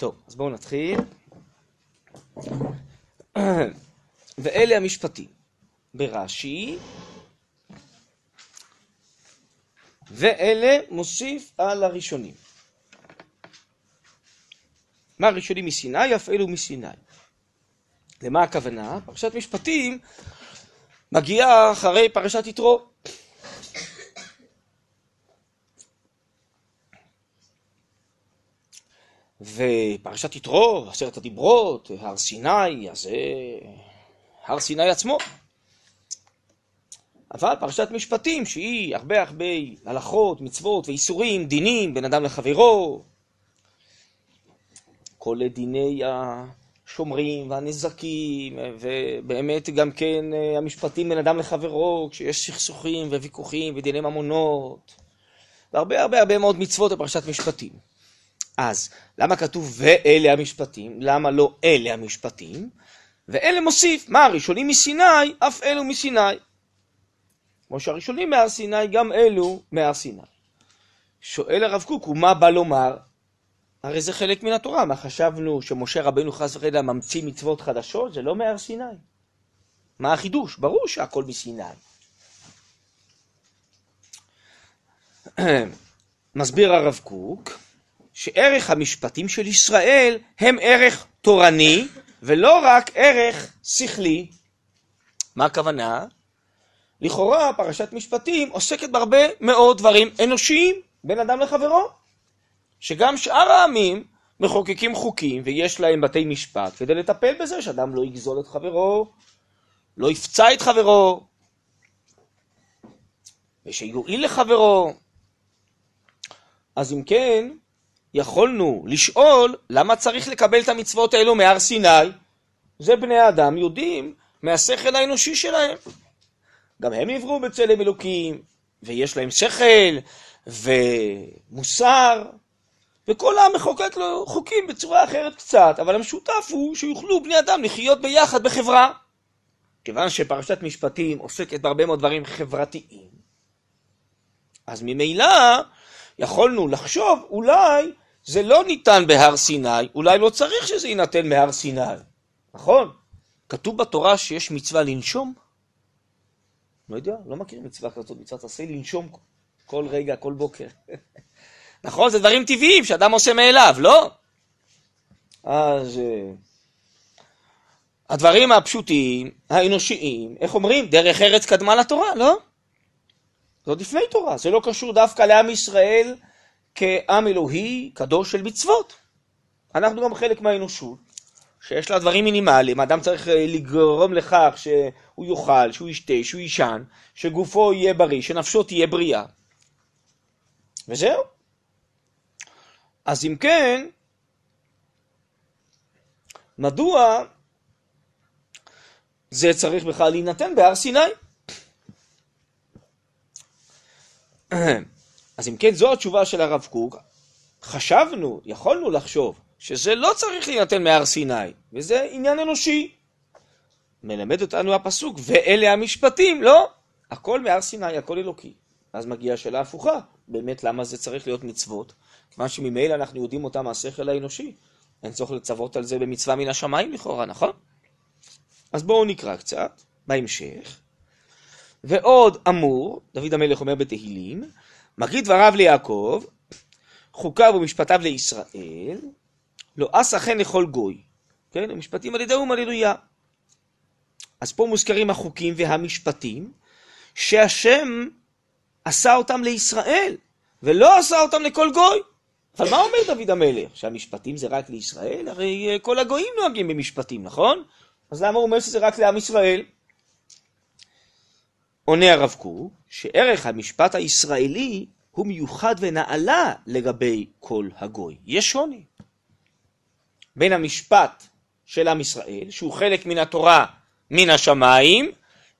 טוב, אז בואו נתחיל. ואלה המשפטים ברש"י, ואלה מוסיף על הראשונים. מה הראשונים מסיני? אף אלו מסיני. למה הכוונה? פרשת משפטים מגיעה אחרי פרשת יתרו. ופרשת יתרו, עשרת הדיברות, הר סיני, אז זה הר סיני עצמו. אבל פרשת משפטים, שהיא הרבה הרבה הלכות, מצוות ואיסורים, דינים, בין אדם לחברו, כל דיני השומרים והנזקים, ובאמת גם כן המשפטים בין אדם לחברו, כשיש סכסוכים וויכוחים ודיני ממונות, והרבה הרבה הרבה מאוד מצוות בפרשת משפטים. אז למה כתוב ואלה המשפטים? למה לא אלה המשפטים? ואלה מוסיף, מה הראשונים מסיני, אף אלו מסיני. כמו שהראשונים מהר סיני, גם אלו מהר סיני. שואל הרב קוק, ומה בא לומר? הרי זה חלק מן התורה, מה חשבנו שמשה רבנו חס וחלילה ממציא מצוות חדשות? זה לא מהר סיני. מה החידוש? ברור שהכל מסיני. מסביר הרב קוק, שערך המשפטים של ישראל הם ערך תורני ולא רק ערך שכלי. מה הכוונה? לכאורה פרשת משפטים עוסקת בהרבה מאוד דברים אנושיים בין אדם לחברו. שגם שאר העמים מחוקקים חוקים ויש להם בתי משפט כדי לטפל בזה שאדם לא יגזול את חברו, לא יפצע את חברו, ושיועיל לחברו. אז אם כן, יכולנו לשאול למה צריך לקבל את המצוות האלו מהר סיני. זה בני האדם יודעים מהשכל האנושי שלהם. גם הם נבראו בצלם אלוקים, ויש להם שכל ומוסר, וכל העם מחוקק לו חוקים בצורה אחרת קצת, אבל המשותף הוא שיוכלו בני אדם לחיות ביחד בחברה. כיוון שפרשת משפטים עוסקת בהרבה מאוד דברים חברתיים, אז ממילא יכולנו לחשוב אולי זה לא ניתן בהר סיני, אולי לא צריך שזה יינתן מהר סיני, נכון? כתוב בתורה שיש מצווה לנשום? לא יודע, לא מכיר מצווה כזאת, מצוות עשה לנשום כל רגע, כל בוקר. נכון, זה דברים טבעיים שאדם עושה מאליו, לא? אז אה, הדברים הפשוטים, האנושיים, איך אומרים? דרך ארץ קדמה לתורה, לא? זה עוד לפני תורה, זה לא קשור דווקא לעם ישראל כעם אלוהי קדוש של מצוות. אנחנו גם חלק מהאנושות, שיש לה דברים מינימליים, האדם צריך אה, לגרום לכך שהוא יאכל, שהוא ישתה, שהוא יישן, שגופו יהיה בריא, שנפשו תהיה בריאה. וזהו. אז אם כן, מדוע זה צריך בכלל להינתן בהר סיני? אז אם כן, זו התשובה של הרב קוק. חשבנו, יכולנו לחשוב, שזה לא צריך להינתן מהר סיני, וזה עניין אנושי. מלמד אותנו הפסוק, ואלה המשפטים, לא? הכל מהר סיני, הכל אלוקי. אז מגיעה השאלה הפוכה, באמת למה זה צריך להיות מצוות? כיוון שממילא אנחנו יודעים אותם מהשכל האנושי. אין צורך לצוות על זה במצווה מן השמיים לכאורה, נכון? אז בואו נקרא קצת, בהמשך. ועוד אמור, דוד המלך אומר בתהילים, מקריא דבריו ליעקב, חוקיו ומשפטיו לישראל, לא עשה חן לכל גוי. כן, המשפטים על ידי אומה הללויה. אז פה מוזכרים החוקים והמשפטים, שהשם עשה אותם לישראל, ולא עשה אותם לכל גוי. אבל מה אומר דוד המלך? שהמשפטים זה רק לישראל? הרי כל הגויים נוהגים במשפטים, נכון? אז למה הוא אומר שזה רק לעם ישראל? עונה הרב קוק, שערך המשפט הישראלי הוא מיוחד ונעלה לגבי כל הגוי. יש שוני בין המשפט של עם ישראל, שהוא חלק מן התורה מן השמיים,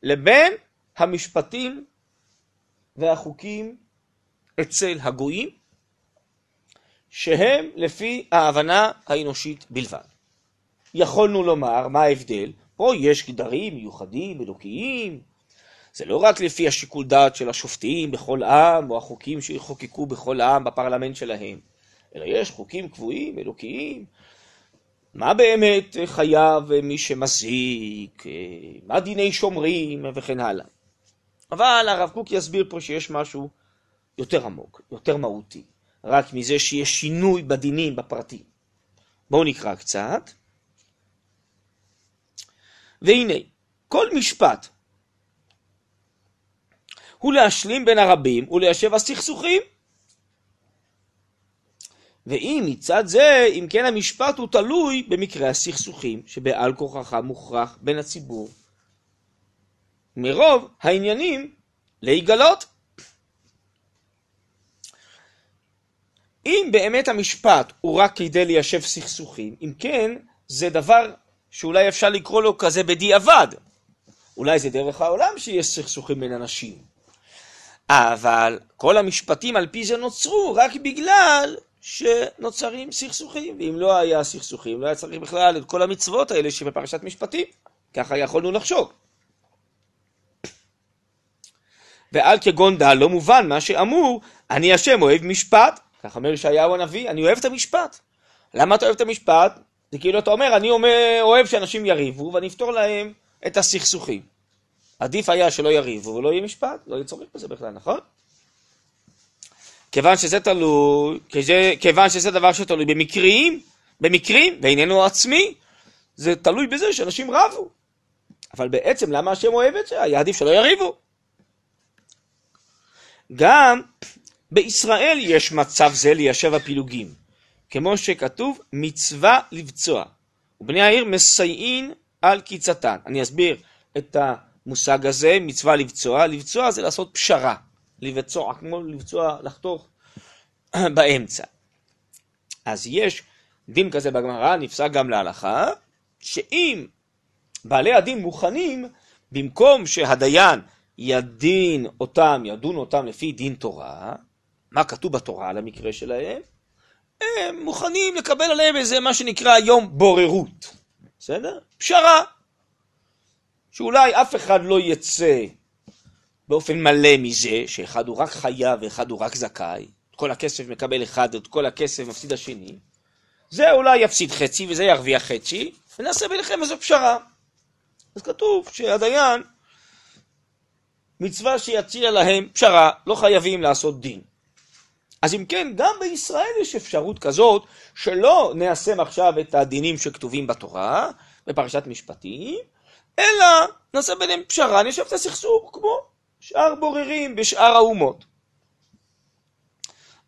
לבין המשפטים והחוקים אצל הגויים, שהם לפי ההבנה האנושית בלבד. יכולנו לומר, מה ההבדל? פה יש גדרים מיוחדים, אלוקיים, זה לא רק לפי השיקול דעת של השופטים בכל עם, או החוקים שיחוקקו בכל עם בפרלמנט שלהם. אלא יש חוקים קבועים, אלוקיים. מה באמת חייב מי שמזיק, מה דיני שומרים וכן הלאה. אבל הרב קוק יסביר פה שיש משהו יותר עמוק, יותר מהותי, רק מזה שיש שינוי בדינים, בפרטים. בואו נקרא קצת. והנה, כל משפט הוא להשלים בין הרבים וליישב הסכסוכים. ואם מצד זה, אם כן המשפט הוא תלוי במקרה הסכסוכים שבעל כורחך מוכרח בין הציבור. מרוב העניינים להיגלות. אם באמת המשפט הוא רק כדי ליישב סכסוכים, אם כן, זה דבר שאולי אפשר לקרוא לו כזה בדיעבד. אולי זה דרך העולם שיש סכסוכים בין אנשים. אבל כל המשפטים על פי זה נוצרו רק בגלל שנוצרים סכסוכים, ואם לא היה סכסוכים, לא היה צריך בכלל את כל המצוות האלה שבפרשת משפטים. ככה יכולנו לחשוב. ועל כגון דל לא מובן מה שאמור, אני השם אוהב משפט, כך אומר ישעיהו הנביא, אני אוהב את המשפט. למה אתה אוהב את המשפט? זה כאילו אתה אומר, אני אומר, אוהב שאנשים יריבו ואני אפתור להם את הסכסוכים. עדיף היה שלא יריבו ולא יהיה משפט, לא יהיה צורך בזה בכלל, נכון? כיוון שזה תלוי, כיוון שזה דבר שתלוי במקרים, במקרים, ואיננו עצמי, זה תלוי בזה שאנשים רבו. אבל בעצם למה השם אוהב את זה? היה עדיף שלא יריבו. גם בישראל יש מצב זה ליישב הפילוגים, כמו שכתוב מצווה לבצוע, ובני העיר מסייעין על קיצתן. אני אסביר את המושג הזה, מצווה לבצוע. לבצוע זה לעשות פשרה, לבצוע, כמו לבצוע, לחתוך באמצע. אז יש דין כזה בגמרא, נפסק גם להלכה, שאם בעלי הדין מוכנים, במקום שהדיין ידין אותם, ידון אותם לפי דין תורה, מה כתוב בתורה על המקרה שלהם, הם מוכנים לקבל עליהם איזה מה שנקרא היום בוררות, בסדר? פשרה. שאולי אף אחד לא יצא באופן מלא מזה, שאחד הוא רק חייב ואחד הוא רק זכאי, את כל הכסף מקבל אחד, את כל הכסף מפסיד השני, זה אולי יפסיד חצי וזה ירוויח חצי, ונעשה ביניכם איזו פשרה. אז כתוב שהדיין מצווה שיציע להם פשרה, לא חייבים לעשות דין. אז אם כן, גם בישראל יש אפשרות כזאת שלא ניישם עכשיו את הדינים שכתובים בתורה, בפרשת משפטים, אלא נעשה ביניהם פשרה, נשב את הסכסוך כמו שאר בוררים בשאר האומות.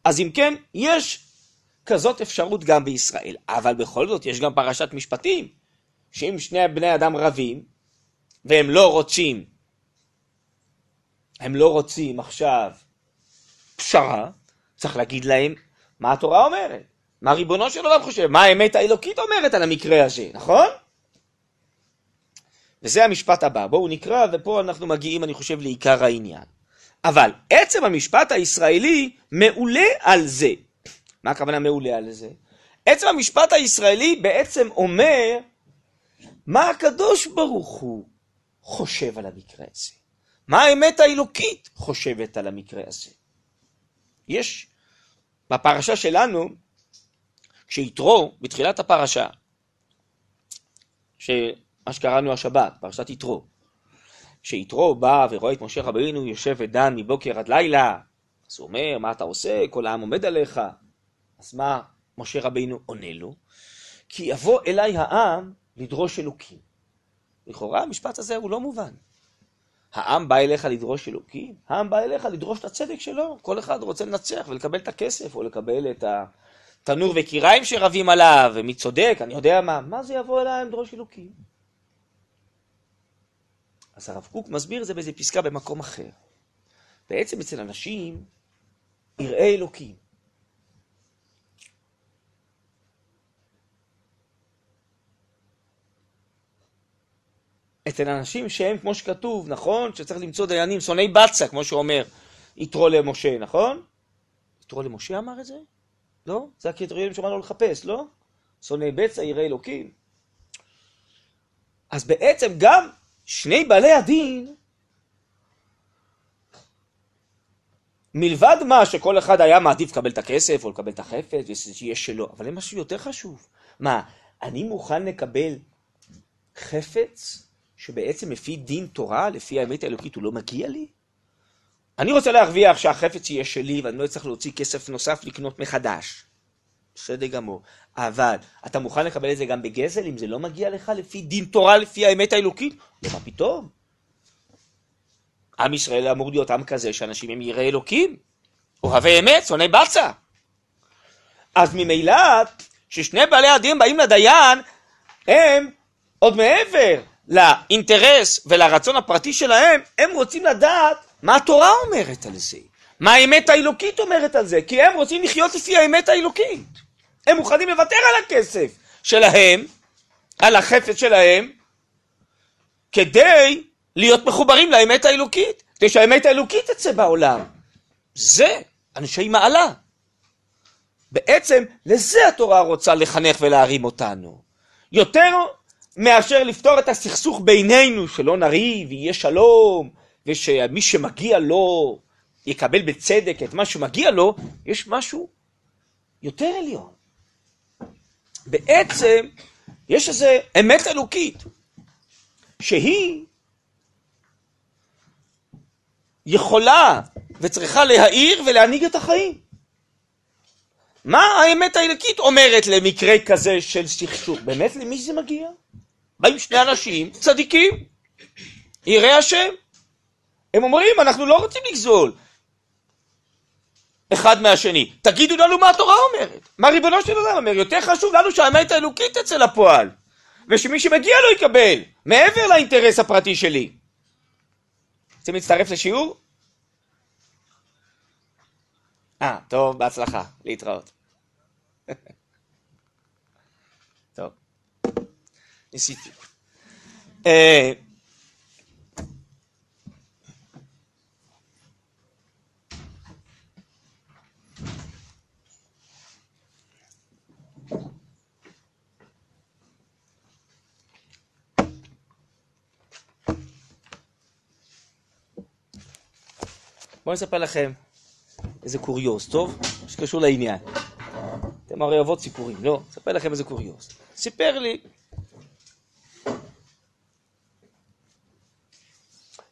אז אם כן, יש כזאת אפשרות גם בישראל, אבל בכל זאת יש גם פרשת משפטים, שאם שני בני אדם רבים, והם לא רוצים הם לא רוצים עכשיו פשרה, צריך להגיד להם מה התורה אומרת, מה ריבונו של עולם חושב, מה האמת האלוקית אומרת על המקרה הזה, נכון? וזה המשפט הבא, בואו נקרא, ופה אנחנו מגיעים, אני חושב, לעיקר העניין. אבל עצם המשפט הישראלי מעולה על זה. מה הכוונה מעולה על זה? עצם המשפט הישראלי בעצם אומר מה הקדוש ברוך הוא חושב על המקרה הזה. מה האמת האלוקית חושבת על המקרה הזה? יש בפרשה שלנו, כשיתרו, בתחילת הפרשה, שמה שקראנו השבת, פרשת יתרו, כשיתרו בא ורואה את משה רבינו יושב ודן מבוקר עד לילה, אז הוא אומר, מה אתה עושה? כל העם עומד עליך. אז מה משה רבינו עונה לו? כי יבוא אליי העם לדרוש אלוקים. לכאורה המשפט הזה הוא לא מובן. העם בא אליך לדרוש אלוקים? העם בא אליך לדרוש את הצדק שלו. כל אחד רוצה לנצח ולקבל את הכסף, או לקבל את התנור וקיריים שרבים עליו, ומי צודק, אני יודע מה. מה זה יבוא אליי לדרוש אלוקים? אז הרב קוק מסביר את זה באיזה פסקה במקום אחר. בעצם אצל אנשים, יראי אלוקים. אצל אנשים שהם, כמו שכתוב, נכון? שצריך למצוא דיינים, שונאי בצע, כמו שאומר יתרו למשה, נכון? יתרו למשה אמר את זה? לא? זה הקריטריונים שאמרנו לחפש, לא? שונאי בצע, יראי אלוקים. אז בעצם גם שני בעלי הדין מלבד מה שכל אחד היה מעדיף לקבל את הכסף או לקבל את החפץ ושיהיה שלו, אבל זה משהו יותר חשוב. מה, אני מוכן לקבל חפץ שבעצם לפי דין תורה, לפי האמת האלוקית, הוא לא מגיע לי? אני רוצה להרוויח שהחפץ יהיה שלי ואני לא אצטרך להוציא כסף נוסף לקנות מחדש. בסדר גמור. אבל אתה מוכן לקבל את זה גם בגזל אם זה לא מגיע לך לפי דין תורה, לפי האמת האלוקית? מה פתאום? עם ישראל אמור להיות עם כזה שאנשים הם יראי אלוקים, אוהבי אמת, שונאי בצע. אז ממילא, כששני בעלי הדין באים לדיין, הם עוד מעבר לאינטרס ולרצון הפרטי שלהם, הם רוצים לדעת מה התורה אומרת על זה, מה האמת האלוקית אומרת על זה, כי הם רוצים לחיות לפי האמת האלוקית. הם מוכנים לוותר על הכסף שלהם, על החפץ שלהם, כדי להיות מחוברים לאמת האלוקית, כדי שהאמת האלוקית תצא בעולם. זה אנשי מעלה. בעצם לזה התורה רוצה לחנך ולהרים אותנו. יותר מאשר לפתור את הסכסוך בינינו, שלא נריב, ויהיה שלום, ושמי שמגיע לו יקבל בצדק את מה שמגיע לו, יש משהו יותר עליון. בעצם יש איזו אמת אלוקית, שהיא יכולה וצריכה להאיר ולהנהיג את החיים. מה האמת האלוקית אומרת למקרה כזה של סכסוך? באמת למי זה מגיע? באים שני אנשים צדיקים, יראי השם. הם אומרים, אנחנו לא רוצים לגזול אחד מהשני. תגידו לנו מה התורה אומרת. מה ריבונו של עולם אומר? יותר חשוב לנו שהאמת האלוקית תצא לפועל. ושמי שמגיע לו יקבל, מעבר לאינטרס הפרטי שלי. רוצים להצטרף לשיעור? אה, טוב, בהצלחה, להתראות. טוב, ניסיתי. בואו נספר לכם איזה קוריוז, טוב? שקשור לעניין. אתם הרי אוהבות סיפורים, לא? אספר לכם איזה קוריוז. סיפר לי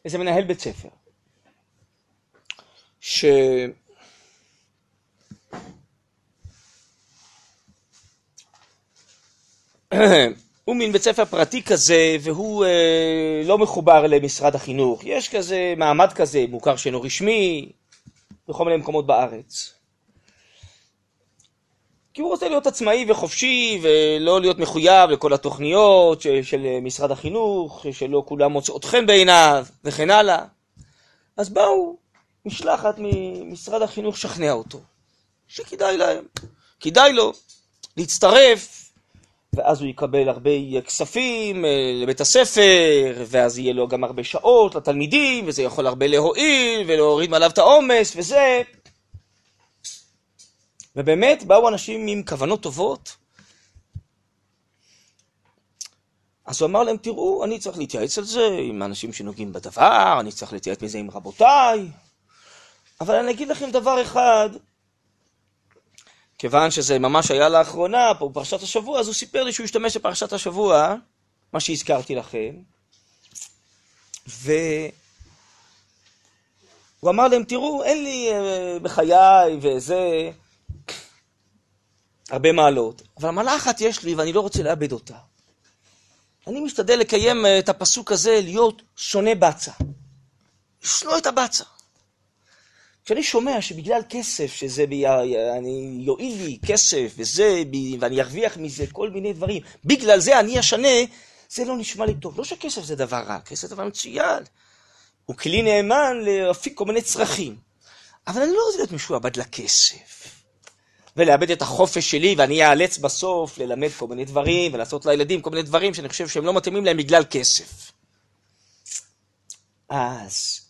איזה מנהל בית ספר, ש... הוא מין בית ספר פרטי כזה, והוא אה, לא מחובר למשרד החינוך. יש כזה מעמד כזה, מוכר שאינו רשמי, בכל מיני מקומות בארץ. כי הוא רוצה להיות עצמאי וחופשי, ולא להיות מחויב לכל התוכניות של, של משרד החינוך, שלא כולם מוצאות חן בעיניו, וכן הלאה. אז באו משלחת ממשרד החינוך לשכנע אותו, שכדאי להם, כדאי לו להצטרף ואז הוא יקבל הרבה כספים אה, לבית הספר, ואז יהיה לו גם הרבה שעות לתלמידים, וזה יכול הרבה להועיל, ולהוריד מעליו את העומס, וזה... ובאמת באו אנשים עם כוונות טובות. אז הוא אמר להם, תראו, אני צריך להתייעץ על זה עם האנשים שנוגעים בדבר, אני צריך להתייעץ מזה עם רבותיי, אבל אני אגיד לכם דבר אחד, כיוון שזה ממש היה לאחרונה, פה בפרשת השבוע, אז הוא סיפר לי שהוא השתמש בפרשת השבוע, מה שהזכרתי לכם, והוא אמר להם, תראו, אין לי אה, בחיי וזה הרבה מעלות, אבל מעלה אחת יש לי ואני לא רוצה לאבד אותה. אני משתדל לקיים אה, את הפסוק הזה, להיות שונא בצע. לשנוא את הבצע. כשאני שומע שבגלל כסף, שזה בי, אני יועיל לי כסף וזה, בי, ואני ארוויח מזה כל מיני דברים, בגלל זה אני אשנה, זה לא נשמע לי טוב. לא שכסף זה דבר רע, כסף זה דבר מצוין. הוא כלי נאמן להפיק כל מיני צרכים. אבל אני לא רוצה להיות משועבד לכסף. ולאבד את החופש שלי, ואני אאלץ בסוף ללמד כל מיני דברים, ולעשות לילדים כל מיני דברים שאני חושב שהם לא מתאימים להם בגלל כסף. אז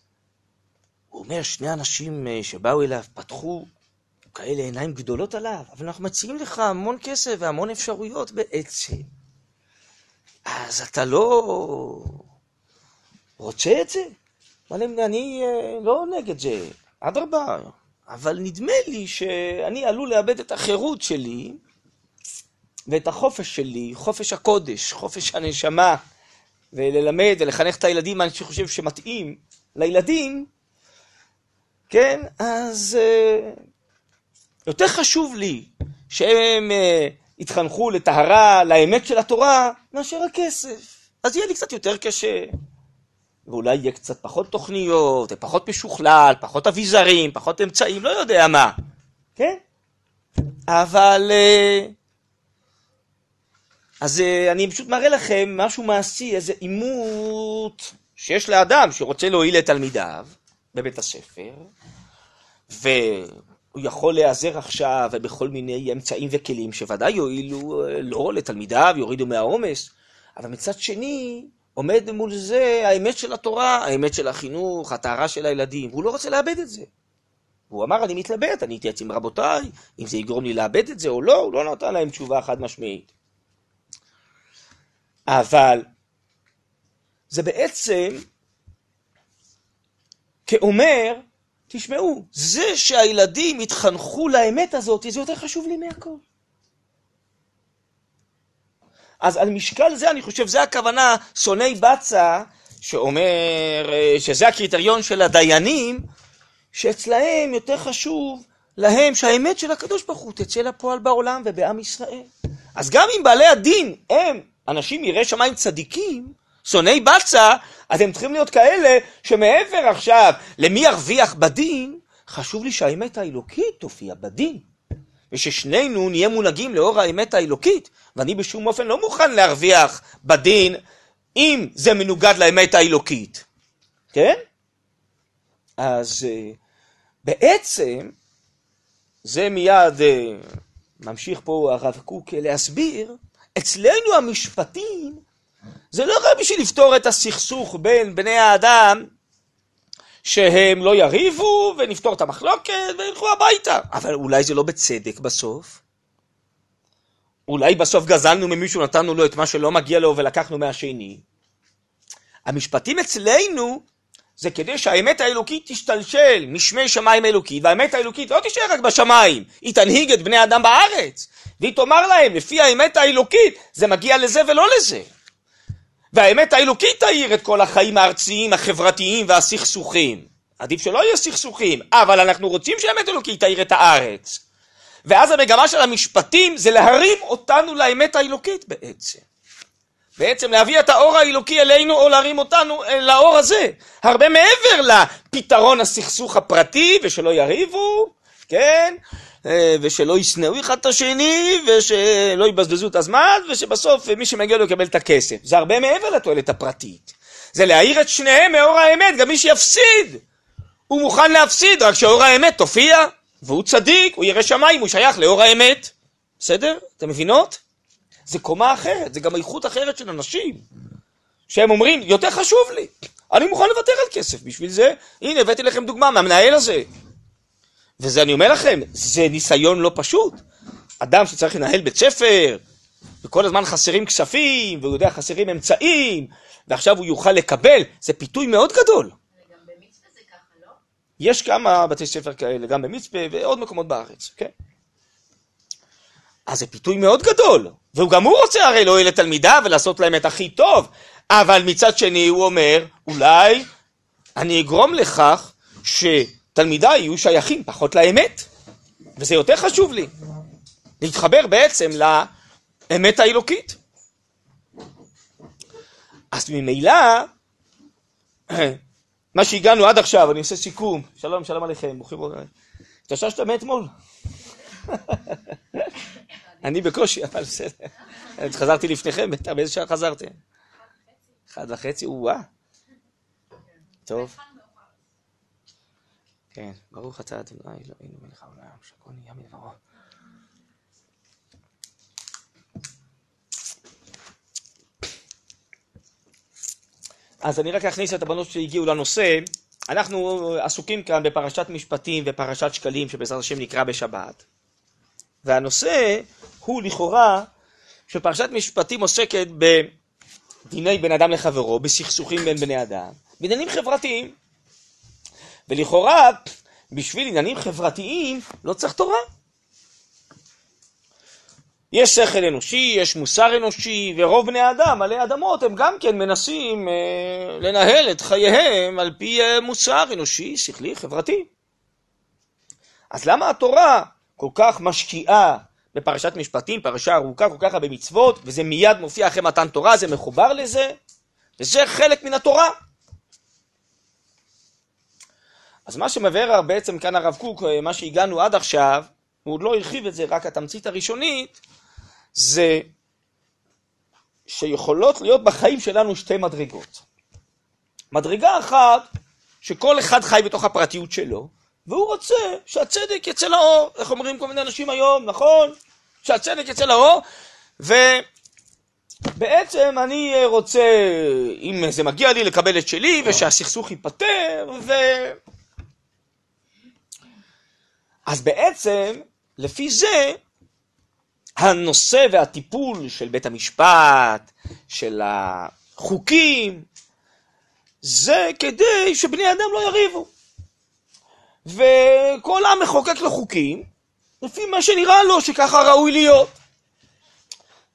הוא אומר, שני אנשים אה, שבאו אליו פתחו כאלה עיניים גדולות עליו, אבל אנחנו מציעים לך המון כסף והמון אפשרויות בעצם. אז אתה לא רוצה את זה? אבל אני אה, לא נגד זה, אדרבה, אבל נדמה לי שאני עלול לאבד את החירות שלי ואת החופש שלי, חופש הקודש, חופש הנשמה, וללמד ולחנך את הילדים מה שאני חושב שמתאים לילדים, כן, אז uh, יותר חשוב לי שהם uh, יתחנכו לטהרה, לאמת של התורה, מאשר הכסף. אז יהיה לי קצת יותר קשה. ואולי יהיה קצת פחות תוכניות, פחות משוכלל, פחות אביזרים, פחות אמצעים, לא יודע מה, כן? אבל... אה, אז אה, אני פשוט מראה לכם משהו מעשי, איזה עימות שיש לאדם שרוצה להועיל לתלמידיו בבית הספר, והוא יכול להיעזר עכשיו בכל מיני אמצעים וכלים שוודאי יועילו אה, לא לתלמידיו, יורידו מהעומס, אבל מצד שני, עומד מול זה האמת של התורה, האמת של החינוך, הטהרה של הילדים, והוא לא רוצה לאבד את זה. הוא אמר, אני מתלבט, אני אתייעץ עם רבותיי, אם זה יגרום לי לאבד את זה או לא, הוא לא נתן להם תשובה חד משמעית. אבל זה בעצם כאומר, תשמעו, זה שהילדים יתחנכו לאמת הזאת, זה יותר חשוב לי מהכל. אז על משקל זה, אני חושב, זה הכוונה, שונאי בצע, שאומר אה, שזה הקריטריון של הדיינים, שאצלהם יותר חשוב להם שהאמת של הקדוש ברוך הוא תצא לפועל בעולם ובעם ישראל. אז גם אם בעלי הדין הם אנשים יראי שמיים צדיקים, שונאי בצע, אז הם צריכים להיות כאלה שמעבר עכשיו למי ירוויח בדין, חשוב לי שהאמת האלוקית תופיע בדין. וששנינו נהיה מונהגים לאור האמת האלוקית, ואני בשום אופן לא מוכן להרוויח בדין אם זה מנוגד לאמת האלוקית, כן? אז אה, בעצם, זה מיד אה, ממשיך פה הרב קוק להסביר, אצלנו המשפטים זה לא רק בשביל לפתור את הסכסוך בין בני האדם שהם לא יריבו ונפתור את המחלוקת וילכו הביתה. אבל אולי זה לא בצדק בסוף? אולי בסוף גזלנו ממישהו, נתנו לו את מה שלא מגיע לו ולקחנו מהשני? המשפטים אצלנו זה כדי שהאמת האלוקית תשתלשל משמי שמיים אלוקית, והאמת האלוקית לא תישאר רק בשמיים, היא תנהיג את בני האדם בארץ, והיא תאמר להם, לפי האמת האלוקית, זה מגיע לזה ולא לזה. והאמת האלוקית תאיר את כל החיים הארציים, החברתיים והסכסוכים. עדיף שלא יהיו סכסוכים, אבל אנחנו רוצים שהאמת האלוקית תאיר את הארץ. ואז המגמה של המשפטים זה להרים אותנו לאמת האלוקית בעצם. בעצם להביא את האור האלוקי אלינו או להרים אותנו לאור הזה. הרבה מעבר לפתרון הסכסוך הפרטי ושלא יריבו, כן? אה, ושלא ישנאו אחד את השני, ושלא יבזבזו את הזמן, ושבסוף מי שמגיע לו יקבל את הכסף. זה הרבה מעבר לתועלת הפרטית. זה להאיר את שניהם מאור האמת, גם מי שיפסיד. הוא מוכן להפסיד, רק שאור האמת תופיע, והוא צדיק, הוא ירא שמיים, הוא שייך לאור האמת. בסדר? אתם מבינות? זה קומה אחרת, זה גם איכות אחרת של אנשים. שהם אומרים, יותר חשוב לי, אני מוכן לוותר על כסף בשביל זה. הנה, הבאתי לכם דוגמה מהמנהל הזה. וזה אני אומר לכם, זה ניסיון לא פשוט. אדם שצריך לנהל בית ספר, וכל הזמן חסרים כספים, והוא יודע חסרים אמצעים, ועכשיו הוא יוכל לקבל, זה פיתוי מאוד גדול. לא? יש כמה בתי ספר כאלה, גם במצפה ועוד מקומות בארץ, כן? אז זה פיתוי מאוד גדול, וגם הוא רוצה הרי להועיל לתלמידיו ולעשות להם את הכי טוב, אבל מצד שני הוא אומר, אולי אני אגרום לכך ש... תלמידיי יהיו שייכים פחות לאמת, וזה יותר חשוב לי, להתחבר בעצם לאמת האלוקית. אז ממילא, מה שהגענו עד עכשיו, אני עושה סיכום, שלום, שלום עליכם, ברוכים הבאים. התאוששת מאתמול? אני בקושי, אבל בסדר. חזרתי לפניכם, באיזה שעה חזרתם? אחד וחצי, או-אה. טוב. כן, ברוך אתה אדוני אלוהינו מלך העולם, שהכל נהיה מדברו. אז אני רק אכניס את הבנות שהגיעו לנושא. אנחנו עסוקים כאן בפרשת משפטים ופרשת שקלים, שבעזרת השם נקרא בשבת. והנושא הוא לכאורה שפרשת משפטים עוסקת בדיני בין אדם לחברו, בסכסוכים בין בני אדם, בעניינים חברתיים. ולכאורה, בשביל עניינים חברתיים לא צריך תורה. יש שכל אנושי, יש מוסר אנושי, ורוב בני האדם עלי אדמות הם גם כן מנסים אה, לנהל את חייהם על פי אה, מוסר אנושי, שכלי, חברתי. אז למה התורה כל כך משקיעה בפרשת משפטים, פרשה ארוכה, כל כך הרבה מצוות, וזה מיד מופיע אחרי מתן תורה, זה מחובר לזה, וזה חלק מן התורה. אז מה שמבאר בעצם כאן הרב קוק, אה, מה שהגענו עד עכשיו, הוא עוד לא הרחיב את זה, רק התמצית הראשונית, זה שיכולות להיות בחיים שלנו שתי מדרגות. מדרגה אחת, שכל אחד חי בתוך הפרטיות שלו, והוא רוצה שהצדק יצא לאור. איך אומרים כל מיני אנשים היום, נכון? שהצדק יצא לאור, ובעצם אני רוצה, אם זה מגיע לי, לקבל את שלי, ושהסכסוך ייפתר, ו... אז בעצם, לפי זה, הנושא והטיפול של בית המשפט, של החוקים, זה כדי שבני אדם לא יריבו. וכל עם מחוקק לו חוקים, לפי מה שנראה לו שככה ראוי להיות.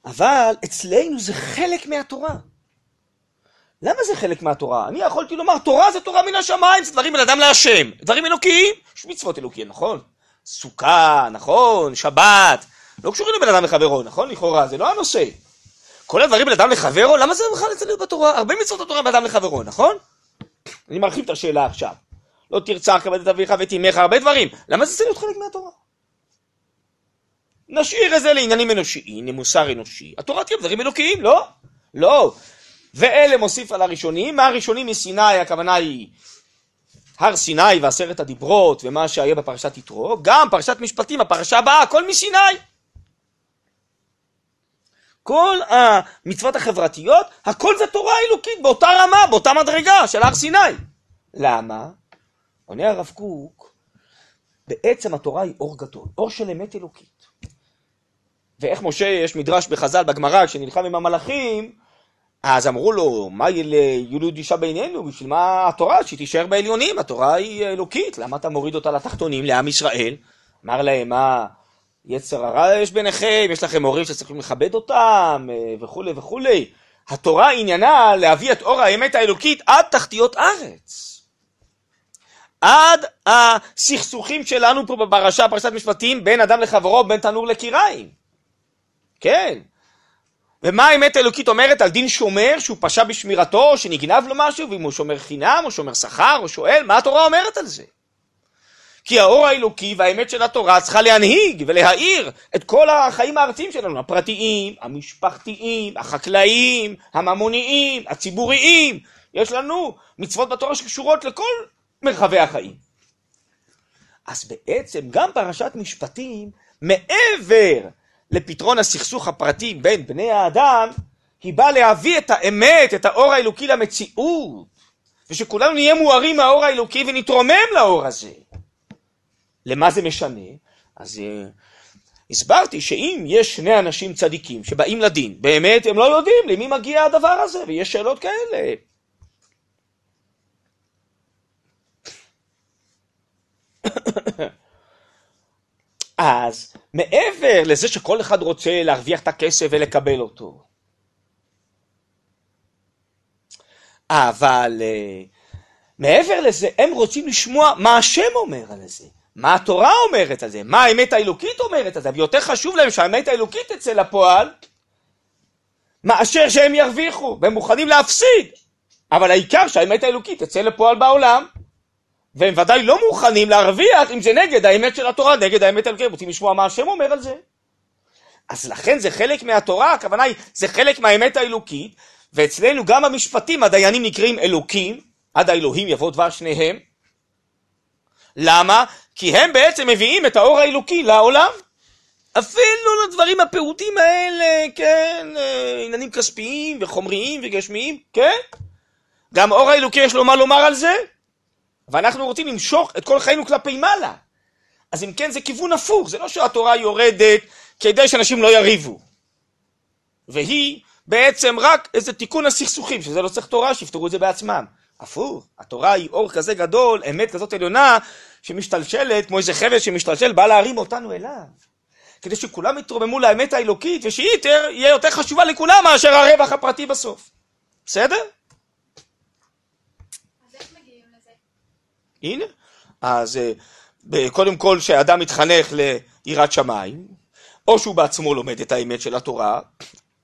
אבל אצלנו זה חלק מהתורה. למה זה חלק מהתורה? אני יכולתי לומר, תורה זה תורה מן השמיים, זה דברים בין אדם להשם. דברים אלוקיים, יש מצוות אלוקיים, נכון? סוכה, נכון? שבת, לא קשורים לבן אדם לחברו, נכון? לכאורה, זה לא הנושא. כל הדברים בין אדם לחברו, למה זה בכלל אצלנו בתורה? הרבה מצוות התורה בין אדם לחברו, נכון? אני מרחיב את השאלה עכשיו. לא תרצח כבד את אביך ואת אמך, הרבה דברים. למה זה צריך להיות חלק מהתורה? נשאיר את זה לעניינים אנושיים, למוסר אנושי. התורה תהיה דברים אלוקיים, לא? לא. ואלה מוסיף על הראשונים, מה הראשונים מסיני, הכוונה היא הר סיני ועשרת הדיברות ומה שהיה בפרשת יתרו, גם פרשת משפטים, הפרשה הבאה, הכל מסיני. כל המצוות החברתיות, הכל זה תורה אלוקית באותה רמה, באותה מדרגה של הר סיני. למה? עונה הרב קוק, בעצם התורה היא אור גדול, אור של אמת אלוקית. ואיך משה, יש מדרש בחז"ל בגמרא, כשנלחם עם המלאכים, אז אמרו לו, מה יולוד אישה בינינו? בשביל מה התורה? שהיא תישאר בעליונים, התורה היא אלוקית, למה אתה מוריד אותה לתחתונים, לעם ישראל? אמר להם, מה, יצר הרע יש ביניכם, יש לכם הורים שצריכים לכבד אותם, וכולי וכולי. התורה עניינה להביא את אור האמת האלוקית עד תחתיות ארץ. עד הסכסוכים שלנו פה בפרשה, פרשת משפטים, בין אדם לחברו, בין תנור לקיריים. כן. ומה האמת האלוקית אומרת על דין שומר שהוא פשע בשמירתו, או שנגנב לו משהו, ואם הוא שומר חינם, או שומר שכר, או שואל, מה התורה אומרת על זה? כי האור האלוקי והאמת של התורה צריכה להנהיג ולהאיר את כל החיים הארציים שלנו, הפרטיים, המשפחתיים, החקלאיים, הממוניים, הציבוריים. יש לנו מצוות בתורה שקשורות לכל מרחבי החיים. אז בעצם גם פרשת משפטים, מעבר לפתרון הסכסוך הפרטי בין בני האדם, היא באה להביא את האמת, את האור האלוקי למציאות, ושכולנו נהיה מוארים מהאור האלוקי ונתרומם לאור הזה. למה זה משנה? אז uh, הסברתי שאם יש שני אנשים צדיקים שבאים לדין, באמת הם לא יודעים למי מגיע הדבר הזה, ויש שאלות כאלה. אז מעבר לזה שכל אחד רוצה להרוויח את הכסף ולקבל אותו, אבל uh, מעבר לזה, הם רוצים לשמוע מה השם אומר על זה, מה התורה אומרת על זה, מה האמת האלוקית אומרת על זה, ויותר חשוב להם שהאמת האלוקית תצא לפועל, מאשר שהם ירוויחו, והם מוכנים להפסיד, אבל העיקר שהאמת האלוקית תצא לפועל בעולם. והם ודאי לא מוכנים להרוויח אם זה נגד האמת של התורה, נגד האמת האלוקית, הם רוצים לשמוע מה השם אומר על זה. אז לכן זה חלק מהתורה, הכוונה היא, זה חלק מהאמת האלוקית, ואצלנו גם המשפטים, הדיינים נקראים אלוקים, עד האלוהים יבוא דבר שניהם. למה? כי הם בעצם מביאים את האור האלוקי לעולם. אפילו לדברים הפעוטים האלה, כן, אה, עניינים כספיים וחומריים וגשמיים, כן? גם אור האלוקי יש לו מה לומר על זה, ואנחנו רוצים למשוך את כל חיינו כלפי מעלה. אז אם כן זה כיוון הפוך, זה לא שהתורה יורדת כדי שאנשים לא יריבו. והיא בעצם רק איזה תיקון הסכסוכים, שזה לא צריך תורה, שיפתרו את זה בעצמם. הפוך, התורה היא אור כזה גדול, אמת כזאת עליונה, שמשתלשלת, כמו איזה חבל שמשתלשל, בא להרים אותנו אליו. כדי שכולם יתרוממו לאמת האלוקית, ושהיא תהיה יותר חשובה לכולם מאשר הרווח הפרטי בסוף. בסדר? אז איך מגיעים לזה? הנה. אז אה, קודם כל שאדם מתחנך ליראת שמיים, או שהוא בעצמו לומד את האמת של התורה,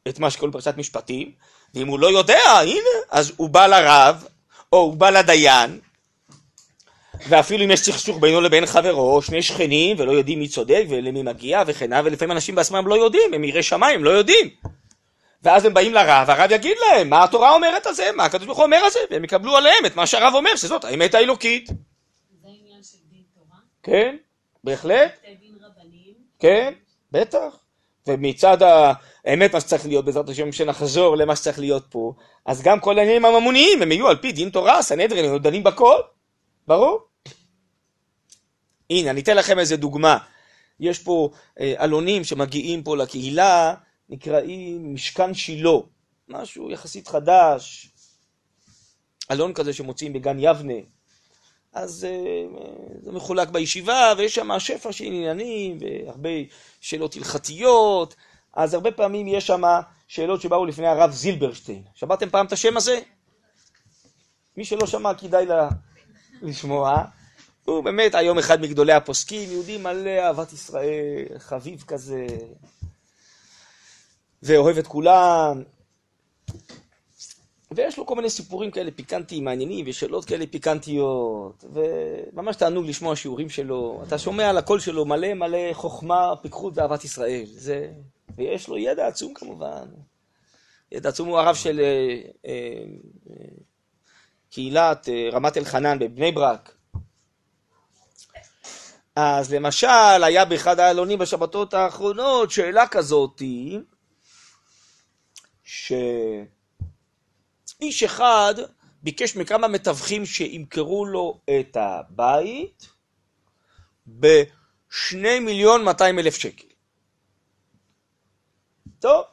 את מה שקוראים פרשת משפטים, ואם הוא לא יודע, הנה, אז הוא בא לרב, או הוא בא לדיין, ואפילו אם יש סכסוך בינו לבין חברו, שני שכנים, ולא יודעים מי צודק ולמי מגיע וכן הלאה, ולפעמים אנשים בעצמם לא יודעים, הם יראי שמיים, לא יודעים. ואז הם באים לרב, והרב יגיד להם מה התורה אומרת על זה, מה הקדוש ברוך הוא אומר על זה, והם יקבלו עליהם את מה שהרב אומר, שזאת האמת האלוקית. זה עניין של דין תורה? כן, בהחלט, דין? כן, בטח. ומצד האמת מה שצריך להיות, בעזרת השם, שנחזור למה שצריך להיות פה, אז גם כל העניינים הממוניים, הם יהיו על פי דין תורה, סנהדרין, הם דנים בכל, ברור. הנה, אני אתן לכם איזה דוגמה. יש פה אה, עלונים שמגיעים פה לקהילה, נקראים משכן שילה, משהו יחסית חדש, עלון כזה שמוצאים בגן יבנה. אז אה, זה מחולק בישיבה, ויש שם שפע של עניינים, והרבה שאלות הלכתיות, אז הרבה פעמים יש שם שאלות שבאו לפני הרב זילברשטיין. שמעתם פעם את השם הזה? מי שלא שמע כדאי לה... לשמוע. הוא באמת היום אחד מגדולי הפוסקים, יהודי מלא אהבת ישראל, חביב כזה, ואוהב את כולם. ויש לו כל מיני סיפורים כאלה פיקנטיים, מעניינים, ושאלות כאלה פיקנטיות, וממש תענוג לשמוע שיעורים שלו. אתה שומע על הקול שלו מלא מלא חוכמה, פיקחות ואהבת ישראל. זה... ויש לו ידע עצום כמובן. ידע עצום הוא הרב של אה, אה, קהילת אה, רמת אלחנן בבני ברק. אז למשל, היה באחד העלונים בשבתות האחרונות שאלה כזאתי, שאיש אחד ביקש מכמה מתווכים שימכרו לו את הבית בשני מיליון 200 אלף שקל. טוב,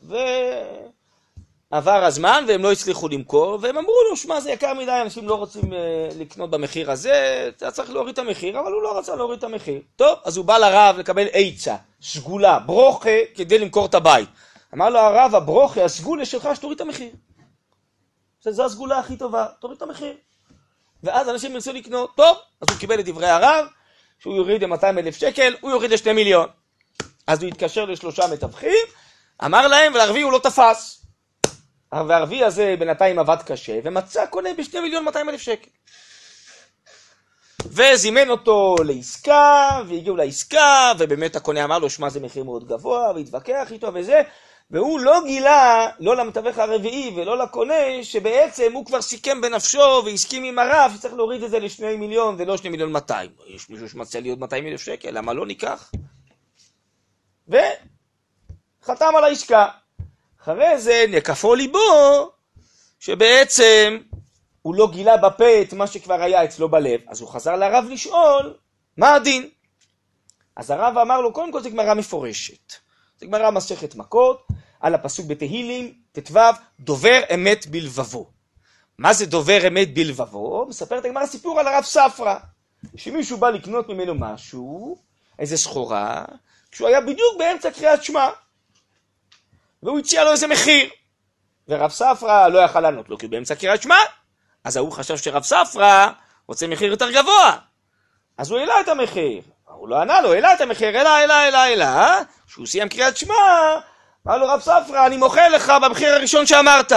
ועבר הזמן והם לא הצליחו למכור, והם אמרו לו, שמע, זה יקר מדי, אנשים לא רוצים אה, לקנות במחיר הזה, אתה צריך להוריד את המחיר, אבל הוא לא רצה להוריד את המחיר. טוב, אז הוא בא לרב לקבל עצה, סגולה, ברוכה, כדי למכור את הבית. אמר לו הרב, הברוכה, הסגולה שלך, שתוריד את המחיר. זו הסגולה הכי טובה, תוריד את המחיר. ואז אנשים ירצו לקנות, טוב, אז הוא קיבל את דברי הרב, שהוא יוריד ל-200 אלף שקל, הוא יוריד ל-2 מיליון. אז הוא התקשר לשלושה מתווכים, אמר להם, ולערבי הוא לא תפס. והערבי הזה בינתיים עבד קשה, ומצא קונה ב-2 מיליון 200 אלף שקל. וזימן אותו לעסקה, והגיעו לעסקה, ובאמת הקונה אמר לו, שמע זה מחיר מאוד גבוה, והתווכח איתו וזה, והוא לא גילה, לא למתווך הרביעי ולא לקונה, שבעצם הוא כבר סיכם בנפשו והסכים עם הרב שצריך להוריד את זה לשני מיליון ולא שני מיליון 200. יש מישהו שמציע לי עוד 200 אלף שקל, למה לא ניקח? וחתם על העסקה. אחרי זה נקפו ליבו, שבעצם הוא לא גילה בפה את מה שכבר היה אצלו בלב, אז הוא חזר לרב לשאול, מה הדין? אז הרב אמר לו, קודם כל זה גמרא מפורשת. זה גמרא מסכת מכות, על הפסוק בתהילים, ט"ו, דובר אמת בלבבו. מה זה דובר אמת בלבבו? מספרת הגמרא סיפור על הרב ספרא, שמישהו בא לקנות ממנו משהו, איזה סחורה, כשהוא היה בדיוק באמצע קריאת שמע. והוא הציע לו איזה מחיר. ורב ספרא לא יכל לענות לו, כי הוא באמצע קריאת שמע. אז ההוא חשב שרב ספרא רוצה מחיר יותר גבוה. אז הוא העלה את המחיר. הוא לא ענה לו, העלה את המחיר, העלה, העלה, העלה, העלה. כשהוא סיים קריאת שמע, אמר לו רב ספרא, אני מוכר לך במחיר הראשון שאמרת.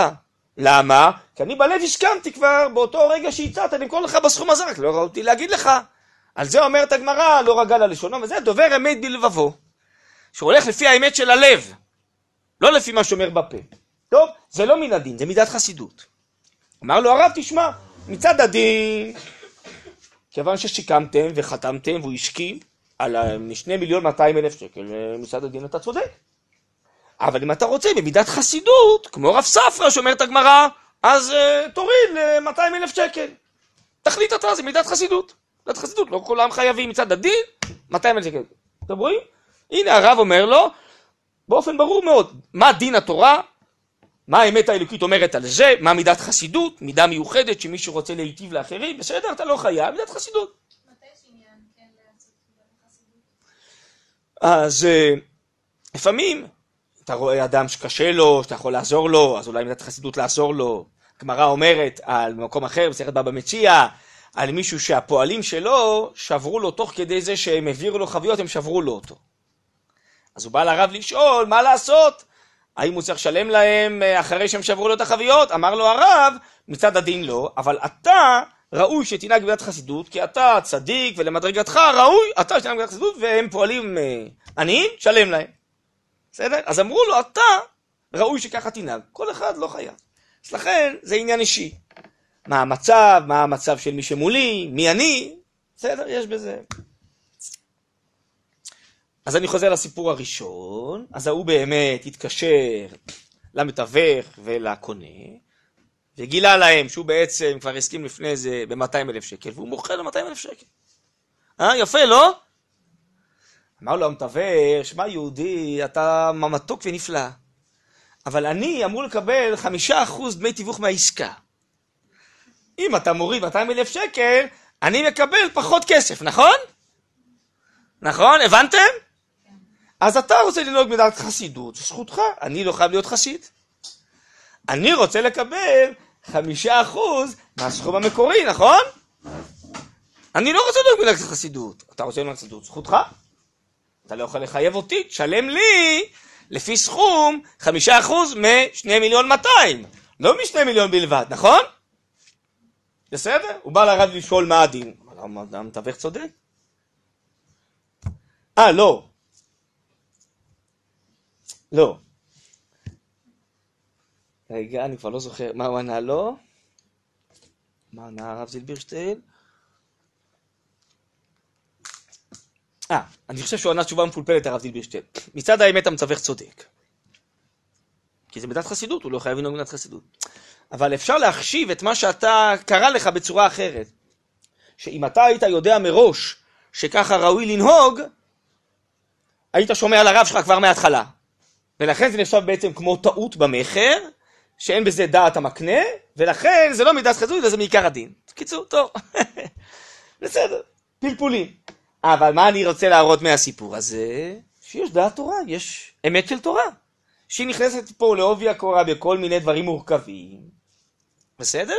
למה? כי אני בלב הסכמתי כבר באותו רגע שהצעת למכור לך בסכום הזה, רק לא ראותי להגיד לך. על זה אומרת הגמרא, לא רגל ללשונו, וזה דובר אמת בלבבו. שהוא הולך לפי האמת של הלב, לא לפי מה שאומר בפה. טוב, זה לא מן הדין, זה מידת חסידות. אמר לו הרב, תשמע, מצד הדין, כיוון ששיקמתם וחתמתם והוא השכים על שני מיליון 200 אלף שקל, מצד הדין אתה צודק. אבל אם אתה רוצה במידת חסידות, כמו רב ספרא שאומרת הגמרא, אז uh, תוריד ל-200 אלף שקל. תחליט אתה, זה מידת חסידות. מידת חסידות, לא כולם חייבים מצד הדין, 200 אלף שקל. אתם רואים? הנה הרב אומר לו, באופן ברור מאוד, מה דין התורה? מה האמת האלוקית אומרת על זה, מה מידת חסידות, מידה מיוחדת שמי שרוצה להיטיב לאחרים, בסדר, אתה לא חייב, מידת חסידות. מתי יש עניין כן לעשות מידת החסידות? אז אה, לפעמים אתה רואה אדם שקשה לו, שאתה יכול לעזור לו, אז אולי מידת חסידות לעזור לו. הגמרא אומרת על מקום אחר, בסרט בבא מציע, על מישהו שהפועלים שלו שברו לו תוך כדי זה שהם העבירו לו חביות, הם שברו לו אותו. אז הוא בא לרב לשאול, מה לעשות? האם הוא צריך לשלם להם אה, אחרי שהם שברו לו את החביות? אמר לו הרב, מצד הדין לא, אבל אתה ראוי שתנהג במידת חסידות, כי אתה צדיק ולמדרגתך ראוי, אתה שתנהג במידת חסידות והם פועלים אה, עניים, שלם להם. בסדר? אז אמרו לו, אתה ראוי שככה תנהג. כל אחד לא חייב. אז לכן זה עניין אישי. מה המצב, מה המצב של מי שמולי, מי אני, בסדר, יש בזה. אז אני חוזר לסיפור הראשון, אז ההוא באמת התקשר למתווך ולקונה, וגילה להם שהוא בעצם כבר הסכים לפני זה ב-200 אלף שקל, והוא מוכר ל-200 אלף שקל. אה, יפה, לא? אמר לו המתווך, שמע יהודי, אתה מתוק ונפלא, אבל אני אמור לקבל חמישה אחוז דמי תיווך מהעסקה. אם אתה מוריד 200 אלף שקל, אני מקבל פחות כסף, נכון? נכון? הבנתם? אז אתה רוצה לנהוג בדעת חסידות, זו זכותך, אני לא חייב להיות חסיד. אני רוצה לקבל חמישה אחוז מהסכום המקורי, נכון? אני לא רוצה לנהוג בדעת חסידות. אתה רוצה לנהוג חסידות, זכותך. אתה לא יכול לחייב אותי, תשלם לי לפי סכום חמישה אחוז משני מיליון מאתיים, לא משני מיליון בלבד, נכון? בסדר? הוא בא לרב לשאול מה הדין. אמר, המתווך צודק. אה, לא. לא. רגע, אני כבר לא זוכר מה הוא ענה לו. מה ענה הרב זילברשטיין? אה, אני חושב שהוא ענה תשובה מפולפלת הרב זילברשטיין. מצד האמת המתווך צודק. כי זה בדת חסידות, הוא לא חייב לנהוג בדת חסידות. אבל אפשר להחשיב את מה שאתה קרה לך בצורה אחרת. שאם אתה היית יודע מראש שככה ראוי לנהוג, היית שומע לרב שלך כבר מההתחלה. ולכן זה נחשב בעצם כמו טעות במכר, שאין בזה דעת המקנה, ולכן זה לא מידת חזות, אלא זה מעיקר הדין. קיצור, טוב. בסדר, פלפולים. אבל מה אני רוצה להראות מהסיפור הזה? שיש דעת תורה, יש אמת של תורה. שהיא נכנסת פה לעובי הקורה בכל מיני דברים מורכבים, בסדר?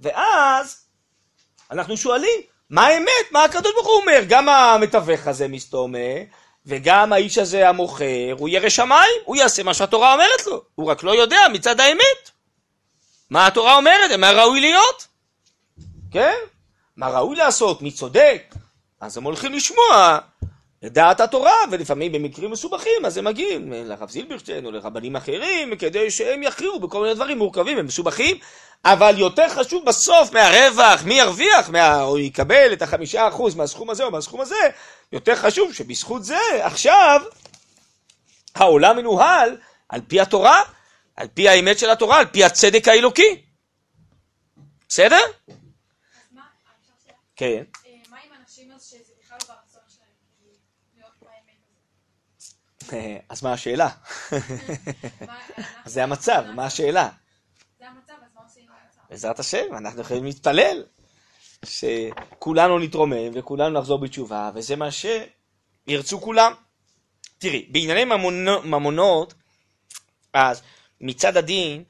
ואז אנחנו שואלים, מה האמת? מה הקדוש ברוך הוא אומר? גם המתווך הזה מסתומה, וגם האיש הזה המוכר, הוא ירא שמיים, הוא יעשה מה שהתורה אומרת לו, הוא רק לא יודע מצד האמת. מה התורה אומרת? מה ראוי להיות? כן? מה ראוי לעשות? מי צודק? אז הם הולכים לשמוע לדעת התורה, ולפעמים במקרים מסובכים, אז הם מגיעים לרב זילברשטיין או לרבנים אחרים, כדי שהם יכריעו בכל מיני דברים מורכבים ומסובכים, אבל יותר חשוב בסוף מהרווח, מי ירוויח, מה... או יקבל את החמישה אחוז מהסכום הזה או מהסכום הזה, יותר חשוב שבזכות זה עכשיו העולם מנוהל על פי התורה, על פי האמת של התורה, על פי הצדק האלוקי. בסדר? כן. אה, אז לא כאילו, הזה? אז מה השאלה? זה המצב, מה השאלה? זה המצב, אז מה עושים עם המצב? בעזרת השם, אנחנו יכולים להתפלל שכולנו נתרומם וכולנו נחזור בתשובה, וזה מה שירצו כולם. תראי, בענייני ממונו, ממונות, אז מצד הדין,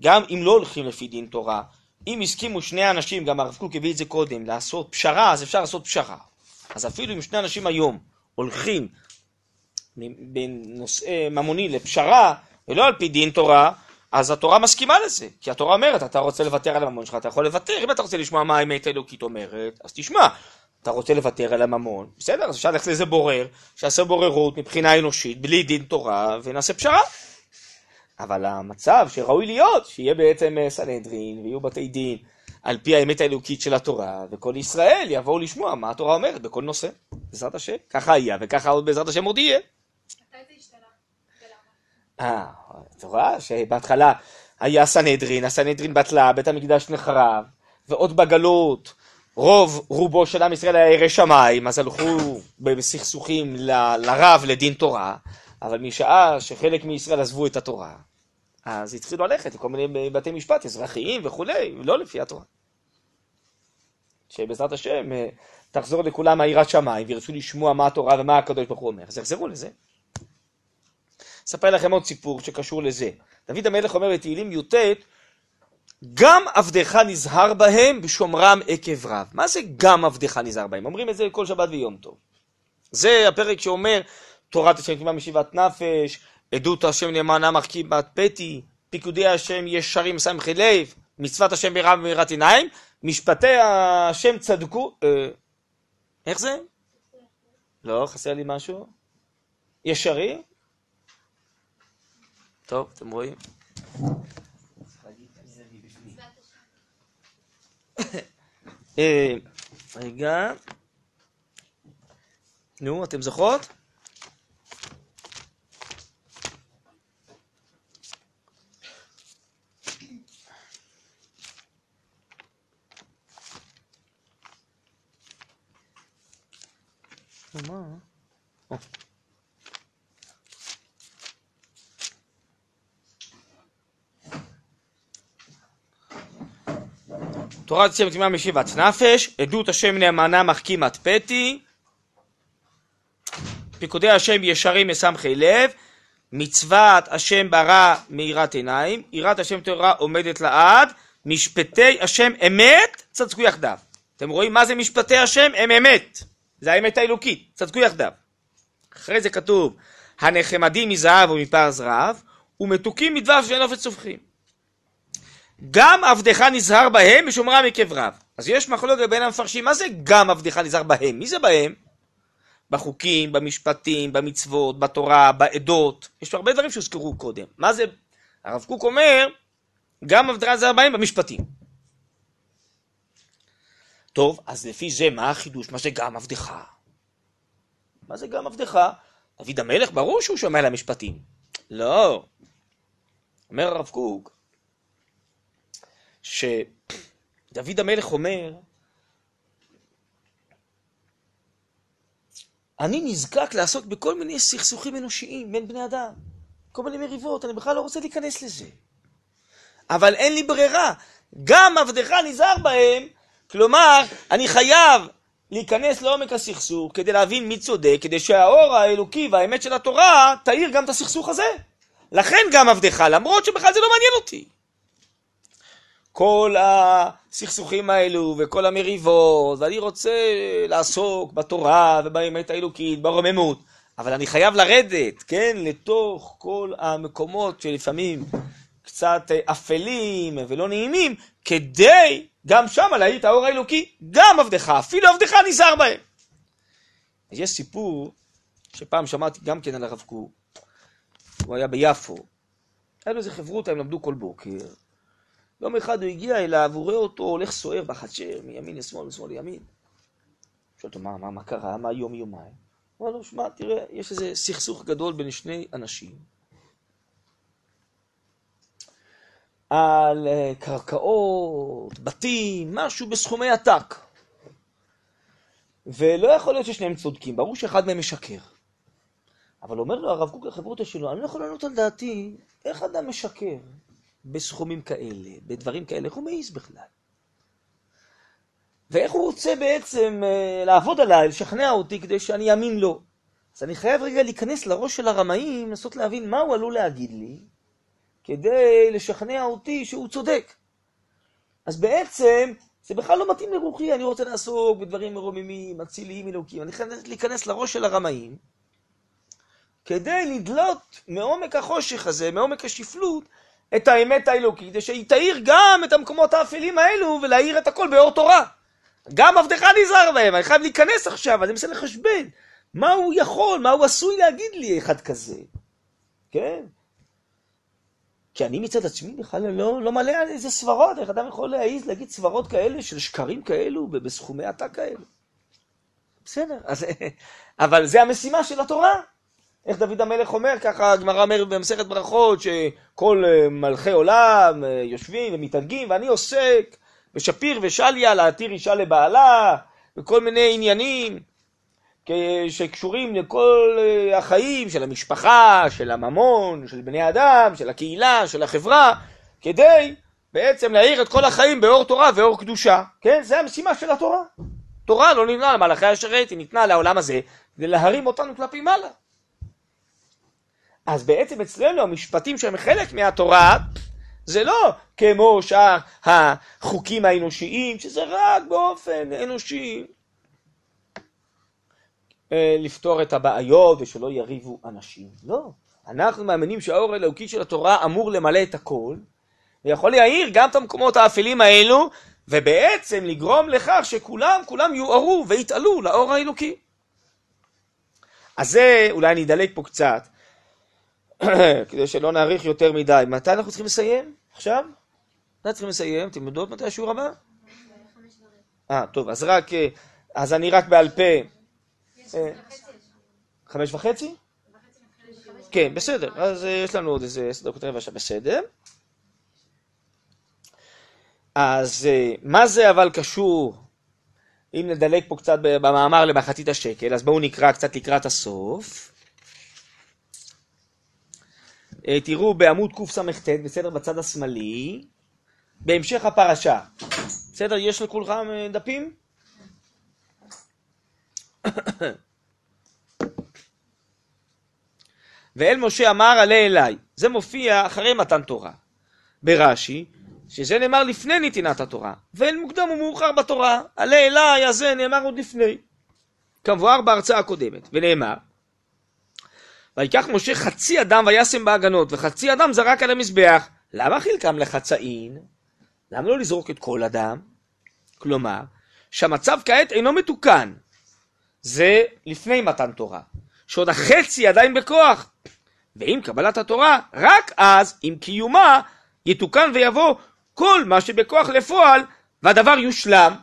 גם אם לא הולכים לפי דין תורה, אם הסכימו שני אנשים, גם הרב קוק הביא את זה קודם, לעשות פשרה, אז אפשר לעשות פשרה. אז אפילו אם שני אנשים היום הולכים בנושאי ממוני לפשרה, ולא על פי דין תורה, אז התורה מסכימה לזה, כי התורה אומרת, אתה רוצה לוותר על הממון שלך, אתה יכול לוותר, אם אתה רוצה לשמוע מה האמת האלוקית אומרת, אז תשמע, אתה רוצה לוותר על הממון, בסדר, אז אפשר ללכת לאיזה בורר, שיעשה בוררות מבחינה אנושית, בלי דין תורה, ונעשה פשרה. אבל המצב שראוי להיות, שיהיה בעצם אה, סנהדרין, ויהיו בתי דין, על פי האמת האלוקית של התורה, וכל ישראל יבואו לשמוע מה התורה אומרת בכל נושא, בעזרת השם. ככה היה, וככה עוד בעזרת השם עוד יהיה. מתי זה השתנה? ולמה? אה, את רואה שבהתחלה היה סנהדרין, הסנהדרין בטלה, בית המקדש נחרב, ועוד בגלות, רוב רובו של עם ישראל היה ירא שמיים, אז הלכו בסכסוכים ל- לרב לדין תורה, אבל משעה שחלק מישראל עזבו את התורה, אז התחילו ללכת לכל מיני בתי משפט אזרחיים וכולי, לא לפי התורה. שבעזרת השם אה, תחזור לכולם היראת שמיים וירצו לשמוע מה התורה ומה הקדוש ברוך הוא אומר, אז יחזרו לזה. אספר לכם עוד סיפור שקשור לזה. דוד המלך אומר בתהילים י"ט, גם עבדך נזהר בהם בשומרם עקב רב. מה זה גם עבדך נזהר בהם? אומרים את זה כל שבת ויום טוב. זה הפרק שאומר תורת השם כמעט משיבת נפש, עדות השם נאמנה מרכיבת פתי, פיקודי השם ישרים סמכי לב, מצוות השם ברב ומירת עיניים, משפטי השם צדקו... אה, איך זה? לא, חסר לי משהו? ישרים? טוב, אתם רואים? אה, רגע. נו, אתם זוכרות? מה? תורת השם תמימה משיבת נפש, עדות השם נאמנה מחכימת פתי, פיקודי השם ישרים מסמכי לב, מצוות השם ברא מאירת עיניים, יראת השם תורה עומדת לעד, משפטי השם אמת צדקו יחדיו. אתם רואים מה זה משפטי השם? הם אמת. זה האמת האלוקית, צדקו יחדיו. אחרי זה כתוב, הנחמדים מזהב ומפרס רב, ומתוקים מדבש ואין אופת צווחים. גם עבדך נזהר בהם ושומרם מקבריו. אז יש מחלוקת בין המפרשים, מה זה גם עבדך נזהר בהם? מי זה בהם? בחוקים, במשפטים, במצוות, בתורה, בעדות. יש הרבה דברים שהוזכרו קודם. מה זה? הרב קוק אומר, גם עבדך נזהר בהם במשפטים. טוב, אז לפי זה מה החידוש? מה זה גם עבדך? מה זה גם עבדך? דוד המלך, ברור שהוא שומע למשפטים. לא. אומר הרב קוק, שדוד המלך אומר, אני נזקק לעסוק בכל מיני סכסוכים אנושיים בין בני אדם, כל מיני מריבות, אני בכלל לא רוצה להיכנס לזה. אבל אין לי ברירה, גם עבדך נזהר בהם, כלומר, אני חייב להיכנס לעומק הסכסוך כדי להבין מי צודק, כדי שהאור האלוקי והאמת של התורה תאיר גם את הסכסוך הזה. לכן גם עבדך, למרות שבכלל זה לא מעניין אותי. כל הסכסוכים האלו וכל המריבות, ואני רוצה לעסוק בתורה ובאמת האלוקית, ברוממות, אבל אני חייב לרדת, כן, לתוך כל המקומות שלפעמים קצת אפלים ולא נעימים, כדי גם שם להאיר את האור האלוקי, גם עבדך, אפילו עבדך נזהר בהם. אז יש סיפור שפעם שמעתי גם כן על הרב קוק, הוא היה ביפו, היה לו איזה חברותא, הם למדו כל בוקר. יום אחד הוא הגיע אליו, הוא רואה אותו הולך סוער בחצר, מימין לשמאל, משמאל לימין. שואל אותו, מה, מה, מה קרה? מה יום יומיים? הוא אומר לו, שמע, תראה, יש איזה סכסוך גדול בין שני אנשים. על אה, קרקעות, בתים, משהו בסכומי עתק. ולא יכול להיות ששניהם צודקים, ברור שאחד מהם משקר. אבל אומר לו הרב קוק לחברותא שלו, אני לא יכול לענות על דעתי איך אדם משקר בסכומים כאלה, בדברים כאלה, איך הוא מעז בכלל? ואיך הוא רוצה בעצם אה, לעבוד עליי, לשכנע אותי כדי שאני אאמין לו. אז אני חייב רגע להיכנס לראש של הרמאים, לנסות להבין מה הוא עלול להגיד לי, כדי לשכנע אותי שהוא צודק. אז בעצם זה בכלל לא מתאים לרוחי, אני רוצה לעסוק בדברים מרוממים, אציליים, אלוקים. אני חייב להיכנס לראש של הרמאים, כדי לדלות מעומק החושך הזה, מעומק השפלות, את האמת האלוקית, כדי שהיא תאיר גם את המקומות האפלים האלו, ולהאיר את הכל באור תורה. גם עבדך נזהר בהם, אני חייב להיכנס עכשיו, אני מנסה לחשבן. מה הוא יכול, מה הוא עשוי להגיד לי אחד כזה? כן? כי אני מצד עצמי בכלל לא, לא מלא על איזה סברות, איך אדם יכול להעיז להגיד סברות כאלה של שקרים כאלו בסכומי עתק כאלו. בסדר, אז, אבל זה המשימה של התורה. איך דוד המלך אומר, ככה הגמרא אומר במסכת ברכות, שכל אה, מלכי עולם אה, יושבים ומתענגים, ואני עוסק בשפיר ושליה להתיר אישה לבעלה, וכל מיני עניינים. שקשורים לכל אה, החיים של המשפחה, של הממון, של בני אדם, של הקהילה, של החברה, כדי בעצם להאיר את כל החיים באור תורה ואור קדושה. כן? זה המשימה של התורה. תורה לא ניתנה למלאכי השרת, היא ניתנה לעולם הזה כדי להרים אותנו כלפי מעלה. אז בעצם אצלנו המשפטים שהם חלק מהתורה זה לא כמו שאר החוקים האנושיים, שזה רק באופן אנושי אה, לפתור את הבעיות ושלא יריבו אנשים. לא. אנחנו מאמינים שהאור האלוקי של התורה אמור למלא את הכל, ויכול להאיר גם את המקומות האפלים האלו, ובעצם לגרום לכך שכולם, כולם יוארו ויתעלו לאור האלוקי. אז זה, אולי אני אדלג פה קצת, כדי שלא נאריך יותר מדי. מתי אנחנו צריכים לסיים? עכשיו? מתי צריכים לסיים? אתם יודעות מתי השיעור הבא? אה, טוב, אז רק, אה, אז אני רק בעל פה. אה, חמש וחצי? כן, בסדר. אז אה, יש לנו עוד איזה עשר דקות רבע שעה, בסדר. אז מה זה אבל קשור, אם נדלג פה קצת במאמר למחצית השקל, אז בואו נקרא קצת לקראת הסוף. אה, תראו בעמוד קס"ט, בסדר? בצד השמאלי, בהמשך הפרשה. בסדר? יש לכולכם אה, דפים? ואל משה אמר עלה אליי. זה מופיע אחרי מתן תורה. ברש"י, שזה נאמר לפני נתינת התורה. ואל מוקדם ומאוחר בתורה. עלה אליי, הזה נאמר עוד לפני. כמבואר בהרצאה הקודמת. ונאמר, ויקח משה חצי אדם וישם בהגנות, וחצי אדם זרק על המזבח. למה חילקם לחצאין? למה לא לזרוק את כל אדם? כלומר, שהמצב כעת אינו מתוקן. זה לפני מתן תורה. שעוד החצי עדיין בכוח. ועם קבלת התורה, רק אז, עם קיומה, יתוקן ויבוא כל מה שבכוח לפועל, והדבר יושלם.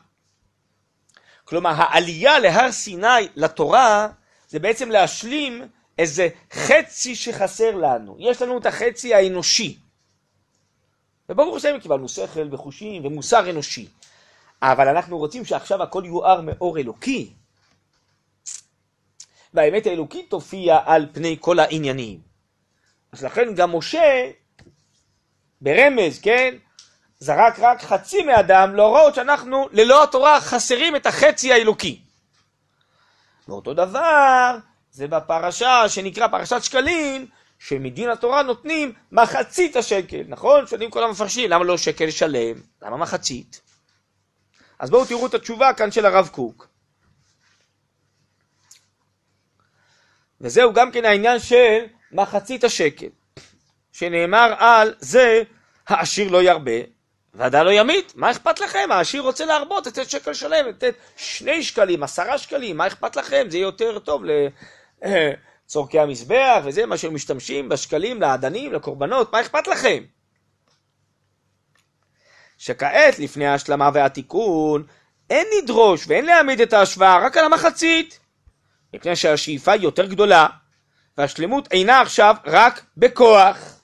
כלומר, העלייה להר סיני, לתורה, זה בעצם להשלים איזה חצי שחסר לנו. יש לנו את החצי האנושי. וברוך השם קיבלנו שכל וחושים ומוסר אנושי. אבל אנחנו רוצים שעכשיו הכל יואר מאור אלוקי. והאמת האלוקית תופיע על פני כל העניינים. אז לכן גם משה, ברמז, כן, זרק רק חצי מאדם להראות שאנחנו ללא התורה חסרים את החצי האלוקי. ואותו דבר זה בפרשה שנקרא פרשת שקלים, שמדין התורה נותנים מחצית השקל, נכון? שואלים כל המפרשים, למה לא שקל שלם? למה מחצית? אז בואו תראו את התשובה כאן של הרב קוק. וזהו גם כן העניין של מחצית השקל, שנאמר על זה העשיר לא ירבה והדל לא ימית, מה אכפת לכם? העשיר רוצה להרבות, לתת שקל שלם, לתת שני שקלים, עשרה שקלים, מה אכפת לכם? זה יהיה יותר טוב לצורכי המזבח וזה מה שהם משתמשים בשקלים, לאדנים, לקורבנות, מה אכפת לכם? שכעת, לפני ההשלמה והתיקון, אין לדרוש ואין להעמיד את ההשוואה רק על המחצית, מפני שהשאיפה היא יותר גדולה, והשלמות אינה עכשיו רק בכוח.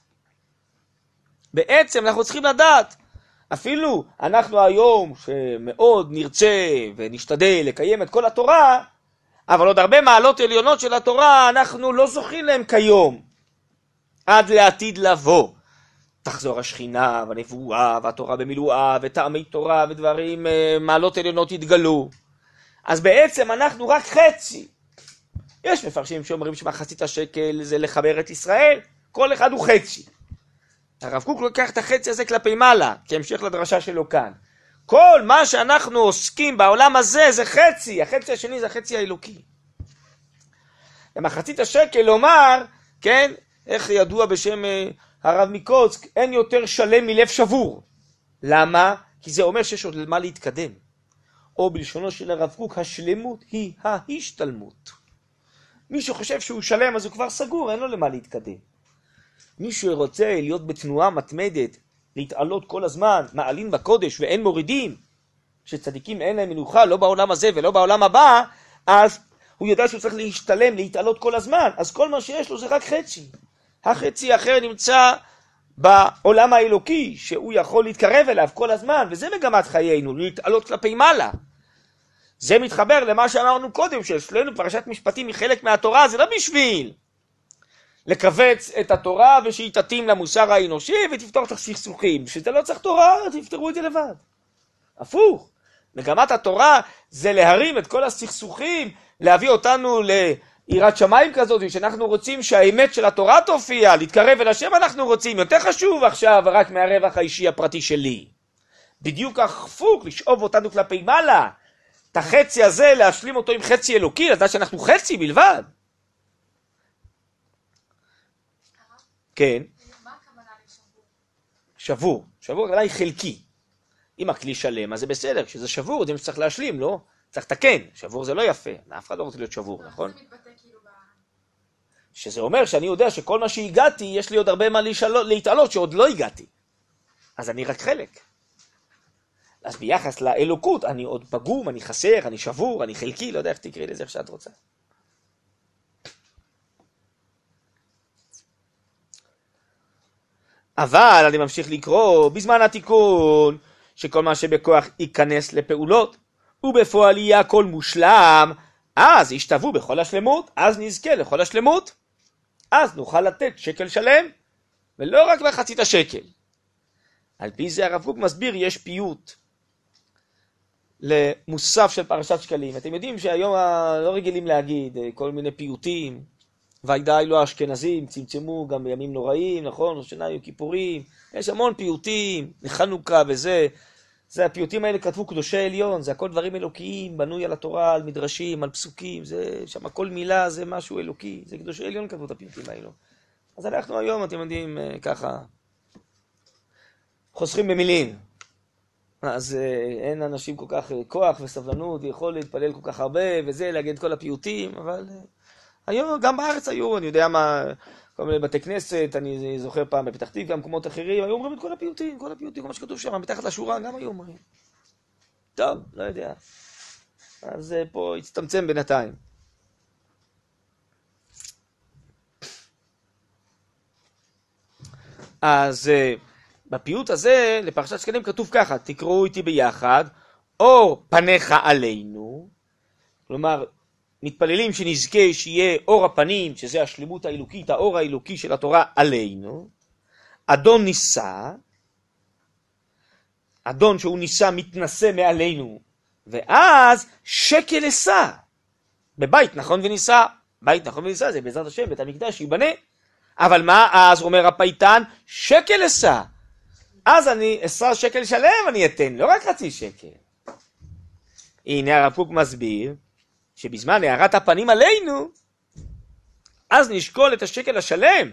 בעצם אנחנו צריכים לדעת, אפילו אנחנו היום שמאוד נרצה ונשתדל לקיים את כל התורה, אבל עוד הרבה מעלות עליונות של התורה אנחנו לא זוכים להם כיום, עד לעתיד לבוא. תחזור השכינה והנבואה והתורה במילואה וטעמי תורה ודברים, אה, מעלות עליונות יתגלו. אז בעצם אנחנו רק חצי. יש מפרשים שאומרים שמחצית השקל זה לחבר את ישראל, כל אחד הוא חצי. הרב קוק לוקח את החצי הזה כלפי מעלה, כהמשך לדרשה שלו כאן. כל מה שאנחנו עוסקים בעולם הזה זה חצי, החצי השני זה החצי האלוקי. ומחצית השקל לומר, כן, איך ידוע בשם אה, הרב מקוצק, אין יותר שלם מלב שבור. למה? כי זה אומר שיש עוד למה להתקדם. או בלשונו של הרב קוק, השלמות היא ההשתלמות. מי שחושב שהוא שלם אז הוא כבר סגור, אין לו למה להתקדם. מי שרוצה להיות בתנועה מתמדת, להתעלות כל הזמן, מעלים בקודש ואין מורידים, שצדיקים אין להם מנוחה לא בעולם הזה ולא בעולם הבא, אז הוא יודע שהוא צריך להשתלם, להתעלות כל הזמן, אז כל מה שיש לו זה רק חצי. החצי האחר נמצא בעולם האלוקי, שהוא יכול להתקרב אליו כל הזמן, וזה מגמת חיינו, להתעלות כלפי מעלה. זה מתחבר למה שאמרנו קודם, שאצלנו פרשת משפטים היא חלק מהתורה, זה לא בשביל לכווץ את התורה ושהיא תתאים למוסר האנושי ותפתור את הסכסוכים. בשביל זה לא צריך תורה, תפתרו את זה לבד. הפוך, מגמת התורה זה להרים את כל הסכסוכים, להביא אותנו ליראת שמיים כזאת, שאנחנו רוצים שהאמת של התורה תופיע, להתקרב אל השם אנחנו רוצים, יותר חשוב עכשיו רק מהרווח האישי הפרטי שלי. בדיוק הפוך, לשאוב אותנו כלפי מעלה, את החצי הזה, להשלים אותו עם חצי אלוקי, לדעת שאנחנו חצי בלבד. כן, מה הכוונה לשבור? שבור. שבור הכוונה היא חלקי. אם הכלי שלם, אז זה בסדר, כשזה שבור, זה מה שצריך להשלים, לא? צריך לתקן. שבור זה לא יפה, אף אחד לא רוצה להיות שבור, נכון? כאילו. שזה אומר שאני יודע שכל מה שהגעתי, יש לי עוד הרבה מה להתעלות שעוד לא הגעתי. אז אני רק חלק. אז ביחס לאלוקות, אני עוד פגום, אני חסר, אני שבור, אני חלקי, לא יודע איך תקראי לזה איך שאת רוצה. אבל אני ממשיך לקרוא, בזמן התיקון, שכל מה שבכוח ייכנס לפעולות, ובפועל יהיה הכל מושלם, אז ישתוו בכל השלמות, אז נזכה לכל השלמות. אז נוכל לתת שקל שלם, ולא רק מחצית השקל. על פי זה הרב קוק מסביר, יש פיוט למוסף של פרשת שקלים. אתם יודעים שהיום לא רגילים להגיד אה, כל מיני פיוטים, וידע אלו האשכנזים, צמצמו גם בימים נוראים, נכון? ראש שנה יום כיפורים, יש המון פיוטים, לחנוכה וזה. זה הפיוטים האלה כתבו קדושי עליון, זה הכל דברים אלוקיים, בנוי על התורה, על מדרשים, על פסוקים, זה שם כל מילה זה משהו אלוקי, זה קדושי עליון כתבו את הפיוטים האלו. אז אנחנו היום, אתם יודעים, אה, ככה, חוסכים במילים. אז אה, אין אנשים כל כך אה, כוח וסבלנות ויכול להתפלל כל כך הרבה וזה, להגיד כל הפיוטים, אבל היום, גם בארץ היו, אני יודע מה, כל מיני בתי כנסת, אני זוכר פעם בפתח תקווה, במקומות אחרים, היו אומרים את כל הפיוטים, כל הפיוטים, כל מה שכתוב שם, מתחת לשורה, גם היו אומרים. טוב, לא יודע. אז אה, פה הצטמצם בינתיים. אז אה, בפיוט הזה, לפרשת שקלים כתוב ככה, תקראו איתי ביחד, אור פניך עלינו, כלומר, מתפללים שנזכה שיהיה אור הפנים, שזה השלמות האלוקית, האור האלוקי של התורה עלינו, אדון נישא, אדון שהוא נישא מתנשא מעלינו, ואז שקל אשא, בבית נכון ונישא, בית נכון ונישא זה בעזרת השם, בית המקדש ייבנה, אבל מה אז אומר הפייטן? שקל אשא, אז אני אשא שקל שלם אני אתן, לא רק חצי שקל. הנה הרב קוק מסביר, שבזמן הארת הפנים עלינו, אז נשקול את השקל השלם,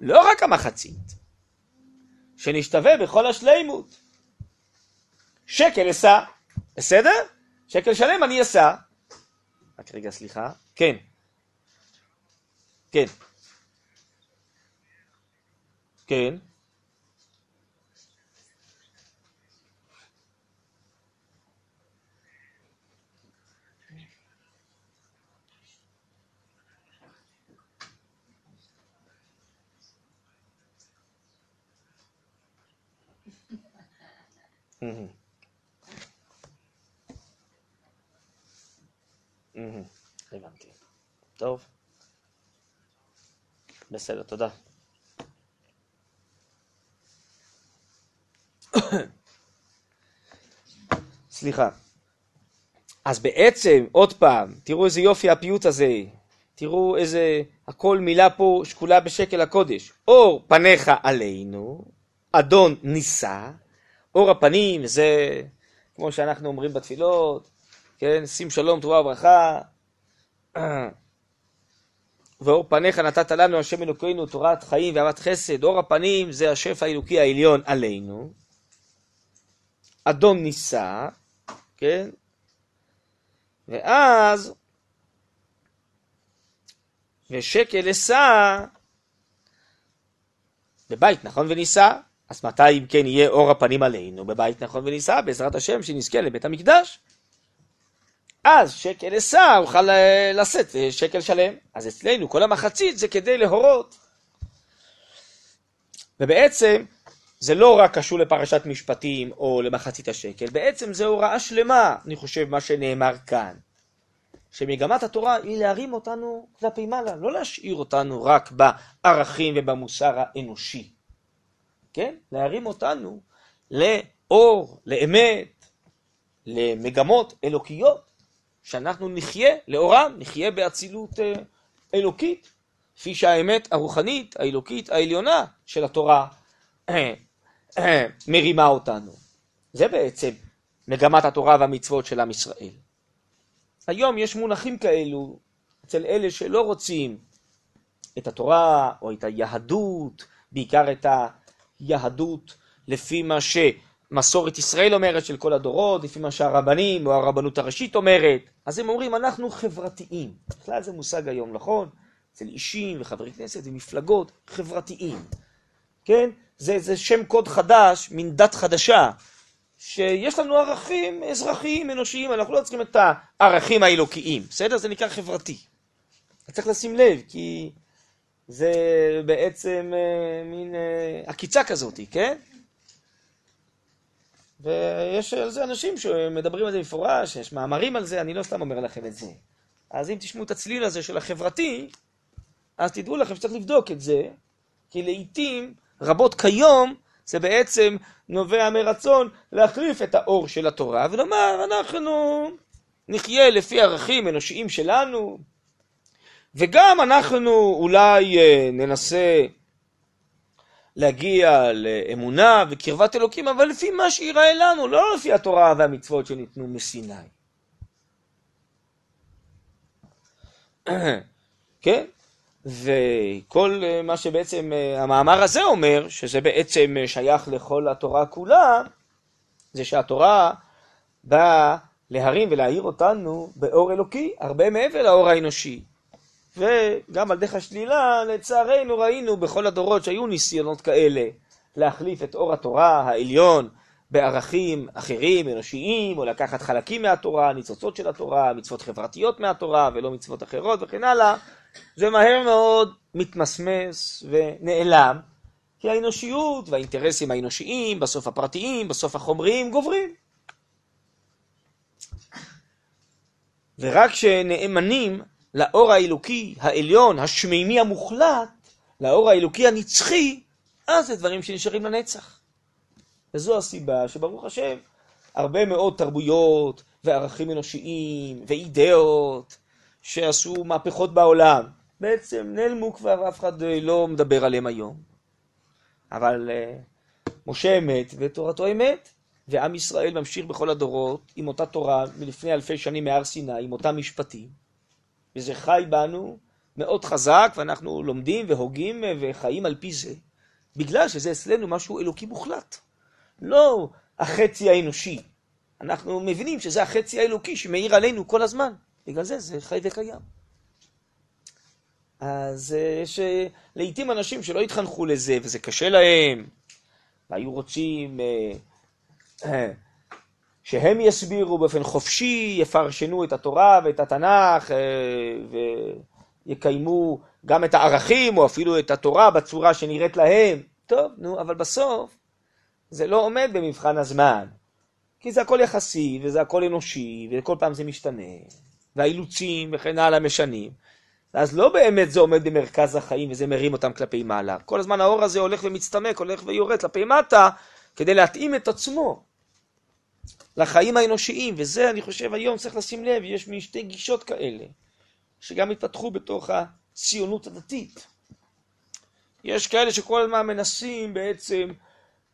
לא רק המחצית, שנשתווה בכל השלימות. שקל אשא, בסדר? שקל שלם אני אשא. רק רגע, סליחה. כן. כן. כן. מהמם. מהמם. הבנתי. טוב. בסדר, תודה. סליחה. אז בעצם, עוד פעם, תראו איזה יופי הפיוט הזה. תראו איזה, הכל מילה פה שקולה בשקל הקודש. אור פניך עלינו, אדון נישא, אור הפנים זה כמו שאנחנו אומרים בתפילות, כן, שים שלום, תרועה וברכה, ואור פניך נתת לנו, השם אלוקינו, תורת חיים ואהבת חסד, אור הפנים זה השפע האלוקי העליון עלינו, אדון נישא, כן, ואז, ושקל אשא, בבית נכון? ונישא, אז מתי אם כן יהיה אור הפנים עלינו בבית נכון ונישא, בעזרת השם שנזכה לבית המקדש? אז שקל אשא אוכל לשאת אה, שקל שלם. אז אצלנו כל המחצית זה כדי להורות. ובעצם זה לא רק קשור לפרשת משפטים או למחצית השקל, בעצם זה הוראה שלמה, אני חושב, מה שנאמר כאן. שמגמת התורה היא להרים אותנו כלפי מעלה, לא להשאיר אותנו רק בערכים ובמוסר האנושי. כן? להרים אותנו לאור, לאמת, למגמות אלוקיות, שאנחנו נחיה לאורם, נחיה באצילות אה, אלוקית, כפי שהאמת הרוחנית, האלוקית, העליונה של התורה אה, אה, מרימה אותנו. זה בעצם מגמת התורה והמצוות של עם ישראל. היום יש מונחים כאלו אצל אלה שלא רוצים את התורה או את היהדות, בעיקר את היהדות לפי מה שמסורת ישראל אומרת של כל הדורות, לפי מה שהרבנים או הרבנות הראשית אומרת, אז הם אומרים אנחנו חברתיים. בכלל זה מושג היום, נכון? אצל אישים וחברי כנסת ומפלגות חברתיים, כן? זה, זה שם קוד חדש, מין דת חדשה, שיש לנו ערכים אזרחיים, אנושיים, אנחנו לא צריכים את הערכים האלוקיים, בסדר? זה נקרא חברתי. צריך לשים לב, כי זה בעצם אה, מין אה, עקיצה כזאת, כן? ויש על זה אנשים שמדברים על זה מפורש, יש מאמרים על זה, אני לא סתם אומר לכם את זה. אז אם תשמעו את הצליל הזה של החברתי, אז תדעו לכם שצריך לבדוק את זה, כי לעיתים רבות כיום זה בעצם נובע מרצון להחליף את האור של התורה ולומר אנחנו נחיה לפי ערכים אנושיים שלנו וגם אנחנו אולי אה, ננסה להגיע לאמונה וקרבת אלוקים, אבל לפי מה שיראה לנו, לא לפי התורה והמצוות שניתנו מסיני. כן? וכל אה, מה שבעצם אה, המאמר הזה אומר, שזה בעצם שייך לכל התורה כולה, זה שהתורה באה להרים ולהאיר אותנו באור אלוקי, הרבה מעבר לאור האנושי. וגם על דרך השלילה, לצערנו ראינו בכל הדורות שהיו ניסיונות כאלה להחליף את אור התורה העליון בערכים אחרים, אנושיים, או לקחת חלקים מהתורה, ניצוצות של התורה, מצוות חברתיות מהתורה ולא מצוות אחרות וכן הלאה. זה מהר מאוד מתמסמס ונעלם, כי האנושיות והאינטרסים האנושיים, בסוף הפרטיים, בסוף החומריים, גוברים. ורק כשנאמנים לאור האלוקי העליון, השמימי המוחלט, לאור האלוקי הנצחי, אז זה דברים שנשארים לנצח. וזו הסיבה שברוך השם, הרבה מאוד תרבויות וערכים אנושיים ואידאות שעשו מהפכות בעולם, בעצם נעלמו כבר, אף אחד אה, לא מדבר עליהם היום. אבל uh, משה אמת ותורתו אמת, ועם ישראל ממשיך בכל הדורות עם אותה תורה מלפני אלפי שנים מהר סיני, עם אותם משפטים, וזה חי בנו מאוד חזק, ואנחנו לומדים והוגים וחיים על פי זה, בגלל שזה אצלנו משהו אלוקי מוחלט. לא החצי האנושי. אנחנו מבינים שזה החצי האלוקי שמאיר עלינו כל הזמן. בגלל זה זה חי וקיים. אז אה, יש אה, לעיתים אנשים שלא התחנכו לזה, וזה קשה להם, והיו רוצים אה, שהם יסבירו באופן חופשי, יפרשנו את התורה ואת התנ"ך, ויקיימו גם את הערכים, או אפילו את התורה בצורה שנראית להם. טוב, נו, אבל בסוף זה לא עומד במבחן הזמן. כי זה הכל יחסי, וזה הכל אנושי, וכל פעם זה משתנה. והאילוצים וכן הלאה משנים. אז לא באמת זה עומד במרכז החיים וזה מרים אותם כלפי מעלה. כל הזמן האור הזה הולך ומצטמק, הולך ויורד כלפי מטה, כדי להתאים את עצמו לחיים האנושיים, וזה אני חושב היום צריך לשים לב, יש משתי גישות כאלה, שגם התפתחו בתוך הציונות הדתית. יש כאלה שכל הזמן מנסים בעצם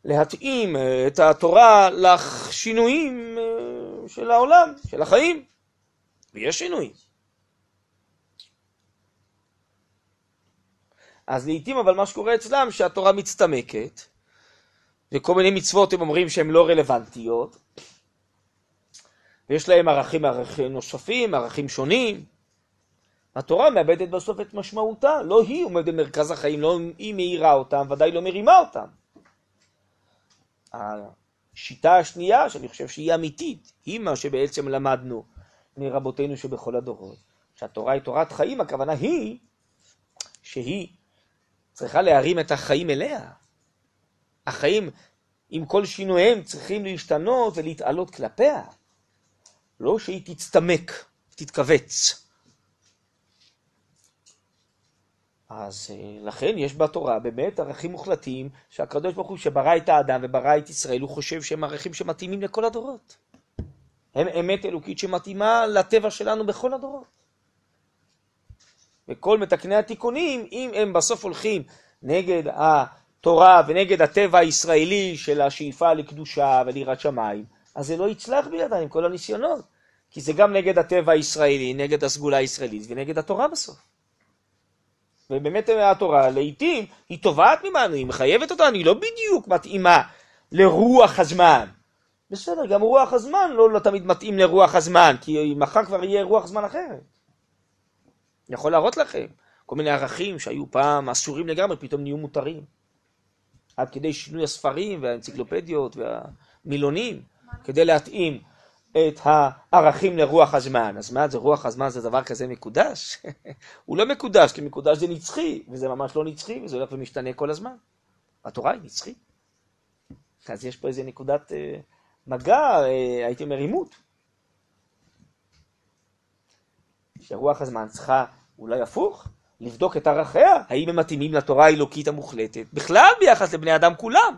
להתאים את התורה לשינויים אה, של העולם, של החיים. ויש שינויים. אז לעיתים אבל מה שקורה אצלם שהתורה מצטמקת, וכל מיני מצוות הם אומרים שהן לא רלוונטיות, ויש להם ערכים, ערכים נוספים, ערכים שונים. התורה מאבדת בסוף את משמעותה, לא היא עומדת במרכז החיים, לא היא מאירה אותם, ודאי לא מרימה אותם. השיטה השנייה, שאני חושב שהיא אמיתית, היא מה שבעצם למדנו מרבותינו שבכל הדורות. שהתורה היא תורת חיים, הכוונה היא שהיא צריכה להרים את החיים אליה. החיים עם כל שינוייהם צריכים להשתנות ולהתעלות כלפיה. לא שהיא תצטמק, תתכווץ. אז אה, לכן יש בתורה באמת ערכים מוחלטים שהקדוש ברוך הוא שברא את האדם וברא את ישראל, הוא חושב שהם ערכים שמתאימים לכל הדורות. הם אמת אלוקית שמתאימה לטבע שלנו בכל הדורות. וכל מתקני התיקונים, אם הם בסוף הולכים נגד התורה ונגד הטבע הישראלי של השאיפה לקדושה וליראת שמיים, אז זה לא יצלח בידיים, כל הניסיונות. כי זה גם נגד הטבע הישראלי, נגד הסגולה הישראלית ונגד התורה בסוף. ובאמת התורה לעיתים היא תובעת ממנו, היא מחייבת אותנו, היא לא בדיוק מתאימה לרוח הזמן. בסדר, גם רוח הזמן לא, לא תמיד מתאים לרוח הזמן, כי מחר כבר יהיה רוח זמן אחרת. אני יכול להראות לכם כל מיני ערכים שהיו פעם אסורים לגמרי, פתאום נהיו מותרים. עד כדי שינוי הספרים והאנציקלופדיות והמילונים, כדי להתאים את הערכים לרוח הזמן. אז מה זה רוח הזמן זה דבר כזה מקודש? הוא לא מקודש, כי מקודש זה נצחי, וזה ממש לא נצחי, וזה הולך ומשתנה כל הזמן. התורה היא נצחית. אז יש פה איזה נקודת אה, מגע, אה, הייתי אומר עימות. שרוח הזמן צריכה אולי הפוך, לבדוק את ערכיה, האם הם מתאימים לתורה האלוקית המוחלטת, בכלל ביחס לבני אדם כולם.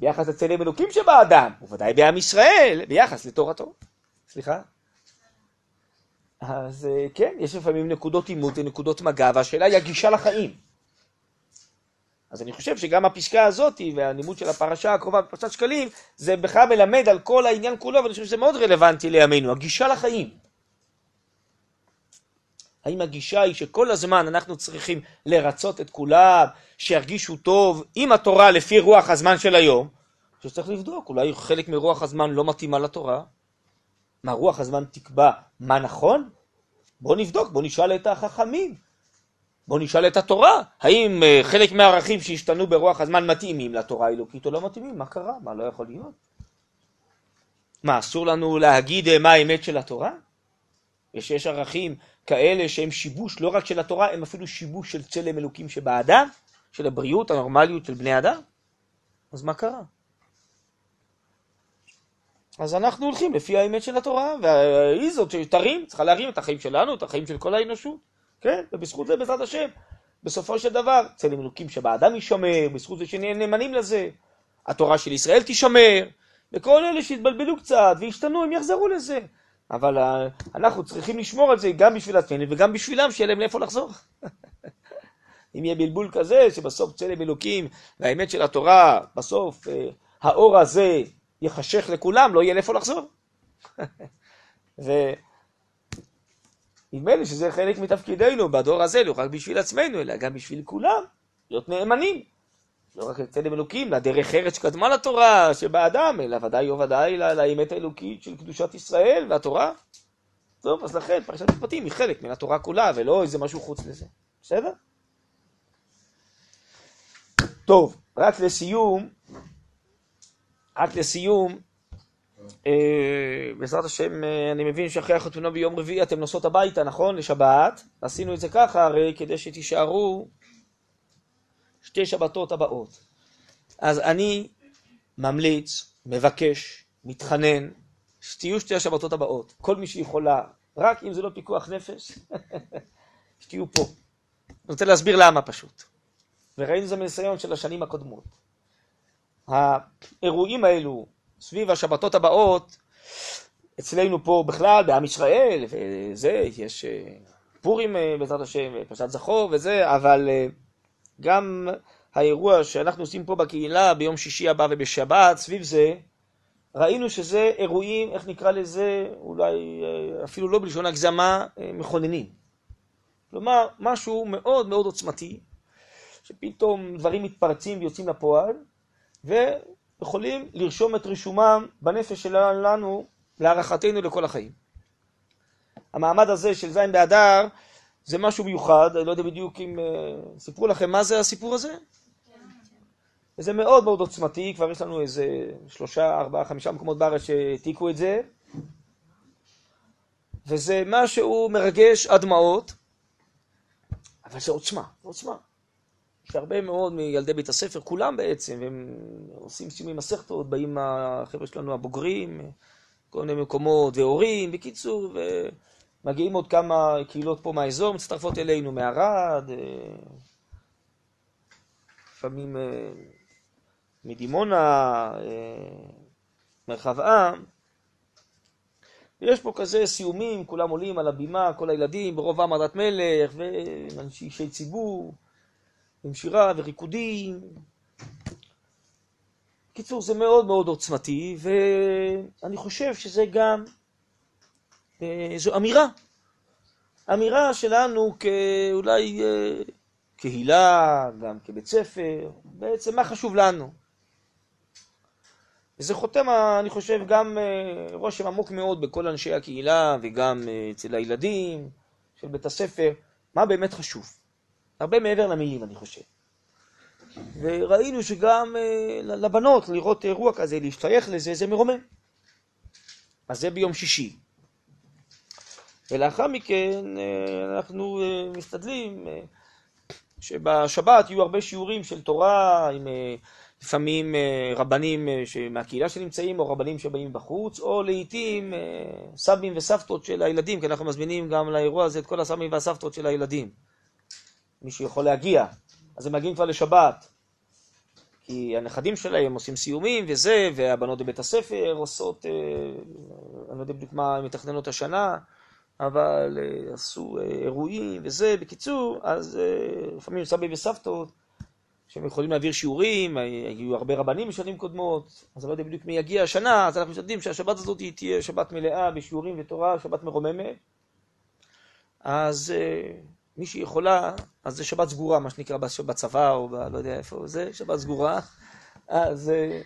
ביחס לצלם אלוקים שבאדם, ובוודאי בעם ישראל, ביחס לתורתו. סליחה? אז אה, כן, יש לפעמים נקודות עימות ונקודות מגע, והשאלה היא הגישה לחיים. אז אני חושב שגם הפסקה הזאת והלימוד של הפרשה הקרובה בפרשת שקלים, זה בכלל מלמד על כל העניין כולו, ואני חושב שזה מאוד רלוונטי לימינו, הגישה לחיים. האם הגישה היא שכל הזמן אנחנו צריכים לרצות את כולם, שירגישו טוב עם התורה לפי רוח הזמן של היום? שצריך לבדוק, אולי חלק מרוח הזמן לא מתאימה לתורה. מה, רוח הזמן תקבע מה נכון? בואו נבדוק, בואו נשאל את החכמים. בואו נשאל את התורה, האם אה, חלק מהערכים שהשתנו ברוח הזמן מתאימים לתורה האלוקית או לא מתאימים? מה קרה? מה לא יכול להיות? מה, אסור לנו להגיד אה, מה האמת של התורה? ושיש ערכים כאלה שהם שיבוש לא רק של התורה, הם אפילו שיבוש של צלם אלוקים שבאדם, של הבריאות, הנורמליות של בני אדם? אז מה קרה? אז אנחנו הולכים לפי האמת של התורה, והיא זאת שתרים, צריכה להרים את החיים שלנו, את החיים של כל האנושות, כן? ובזכות זה בעזרת השם, בסופו של דבר, צלם אלוקים שבאדם יישמר, בזכות זה שנהיה נאמנים לזה, התורה של ישראל תישמר, וכל אלה שהתבלבלו קצת והשתנו, הם יחזרו לזה. אבל אה, אנחנו צריכים לשמור על זה גם בשביל עצמנו וגם בשבילם, שיהיה להם לאיפה לחזור. אם יהיה בלבול כזה, שבסוף צלם אלוקים והאמת של התורה, בסוף אה, האור הזה יחשך לכולם, לא יהיה לאיפה לחזור. ונדמה לי שזה חלק מתפקידנו בדור הזה, לא רק בשביל עצמנו, אלא גם בשביל כולם, להיות נאמנים. לא רק לצלם אלוקים, לדרך ארץ שקדמה לתורה שבאדם, אלא ודאי וודאי לאמת האלוקית של קדושת ישראל והתורה. טוב, אז לכן פרשת משפטים היא חלק מן התורה כולה, ולא איזה משהו חוץ לזה. בסדר? טוב, רק לסיום, רק לסיום, אה, בעזרת השם, אה, אני מבין שאחרי החתונה ביום רביעי אתם נוסעות הביתה, נכון? לשבת. עשינו את זה ככה הרי כדי שתישארו שתי שבתות הבאות. אז אני ממליץ, מבקש, מתחנן, שתהיו שתי השבתות הבאות. כל מי שיכולה, רק אם זה לא פיקוח נפש, שתהיו פה. אני רוצה להסביר למה פשוט. וראינו זה מניסיון של השנים הקודמות. האירועים האלו סביב השבתות הבאות, אצלנו פה בכלל, בעם ישראל, וזה, יש אה, פורים אה, בעזרת השם, פרשת זכור וזה, אבל אה, גם האירוע שאנחנו עושים פה בקהילה ביום שישי הבא ובשבת, סביב זה, ראינו שזה אירועים, איך נקרא לזה, אולי אפילו לא בלשון הגזמה, מכוננים. כלומר, משהו מאוד מאוד עוצמתי, שפתאום דברים מתפרצים ויוצאים לפועל, ויכולים לרשום את רישומם בנפש שלנו, להערכתנו לכל החיים. המעמד הזה של זין באדר זה משהו מיוחד, אני לא יודע בדיוק אם uh, סיפרו לכם מה זה הסיפור הזה? זה מאוד מאוד עוצמתי, כבר יש לנו איזה שלושה, ארבעה, חמישה מקומות בארץ שהעתיקו את זה, וזה משהו מרגש עד דמעות, אבל זה עוצמה, עוצמה. שהרבה מאוד מילדי בית הספר, כולם בעצם, הם עושים סיומי מסכתות, באים החבר'ה שלנו הבוגרים, כל מיני מקומות, והורים, בקיצור, ומגיעים עוד כמה קהילות פה מהאזור, מצטרפות אלינו מערד, אה, לפעמים אה, מדימונה, אה, מרחב עם. ויש פה כזה סיומים, כולם עולים על הבימה, כל הילדים, ברוב עם עדת מלך, ואנשי ציבור, עם שירה וריקודים. בקיצור, זה מאוד מאוד עוצמתי, ואני חושב שזה גם, זו אמירה. אמירה שלנו כאולי אה, קהילה, גם כבית ספר, בעצם מה חשוב לנו. וזה חותם, אני חושב, גם אה, רושם עמוק מאוד בכל אנשי הקהילה וגם אצל הילדים של בית הספר, מה באמת חשוב. הרבה מעבר למילים, אני חושב. וראינו שגם אה, לבנות לראות אירוע כזה, להשתייך לזה, זה מרומם. אז זה ביום שישי. ולאחר מכן אה, אנחנו אה, משתדלים שבשבת יהיו הרבה שיעורים של תורה עם לפעמים רבנים מהקהילה שנמצאים, או רבנים שבאים בחוץ, או לעיתים סבים וסבתות של הילדים, כי אנחנו מזמינים גם לאירוע הזה את כל הסבים והסבתות של הילדים. מי שיכול להגיע. אז הם מגיעים כבר לשבת. כי הנכדים שלהם עושים סיומים וזה, והבנות בבית הספר עושות, אה, אני לא יודע בדיוק מה מתכננות השנה, אבל אה, עשו אה, אירועים וזה. בקיצור, אז לפעמים סבי וסבתות, שהם יכולים להעביר שיעורים, היו הרבה רבנים בשנים קודמות, אז אני לא יודע בדיוק מי יגיע השנה, אז אנחנו משתדלים שהשבת הזאת תהיה שבת מלאה בשיעורים ותורה, שבת מרוממת. אז מי שיכולה, אז זה שבת סגורה, מה שנקרא בצבא, או ב... לא יודע איפה זה, שבת סגורה. אז אה,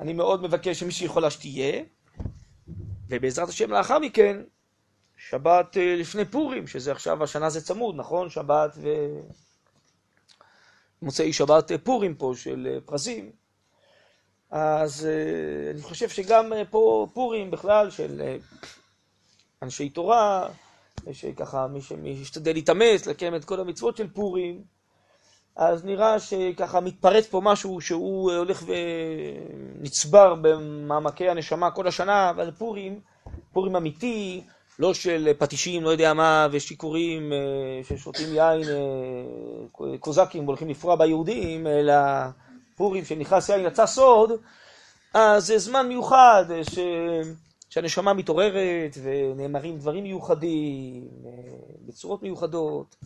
אני מאוד מבקש שמי שיכולה שתהיה, ובעזרת השם לאחר מכן, שבת אה, לפני פורים, שזה עכשיו, השנה זה צמוד, נכון? שבת ו... מוצאי שבת אה, פורים פה של פרסים. אז אני חושב שגם פה פורים בכלל של אנשי תורה, שככה מי שמשתדל להתאמץ, לקיים את כל המצוות של פורים, אז נראה שככה מתפרץ פה משהו שהוא הולך ונצבר במעמקי הנשמה כל השנה, אבל פורים, פורים אמיתי, לא של פטישים, לא יודע מה, ושיכורים אה, ששותים יין, אה, קוזקים והולכים לפרוע ביהודים, אלא פורים שנכנס יין יצא סוד, אז זה זמן מיוחד ש... שהנשמה מתעוררת ונאמרים דברים מיוחדים, אה, בצורות מיוחדות.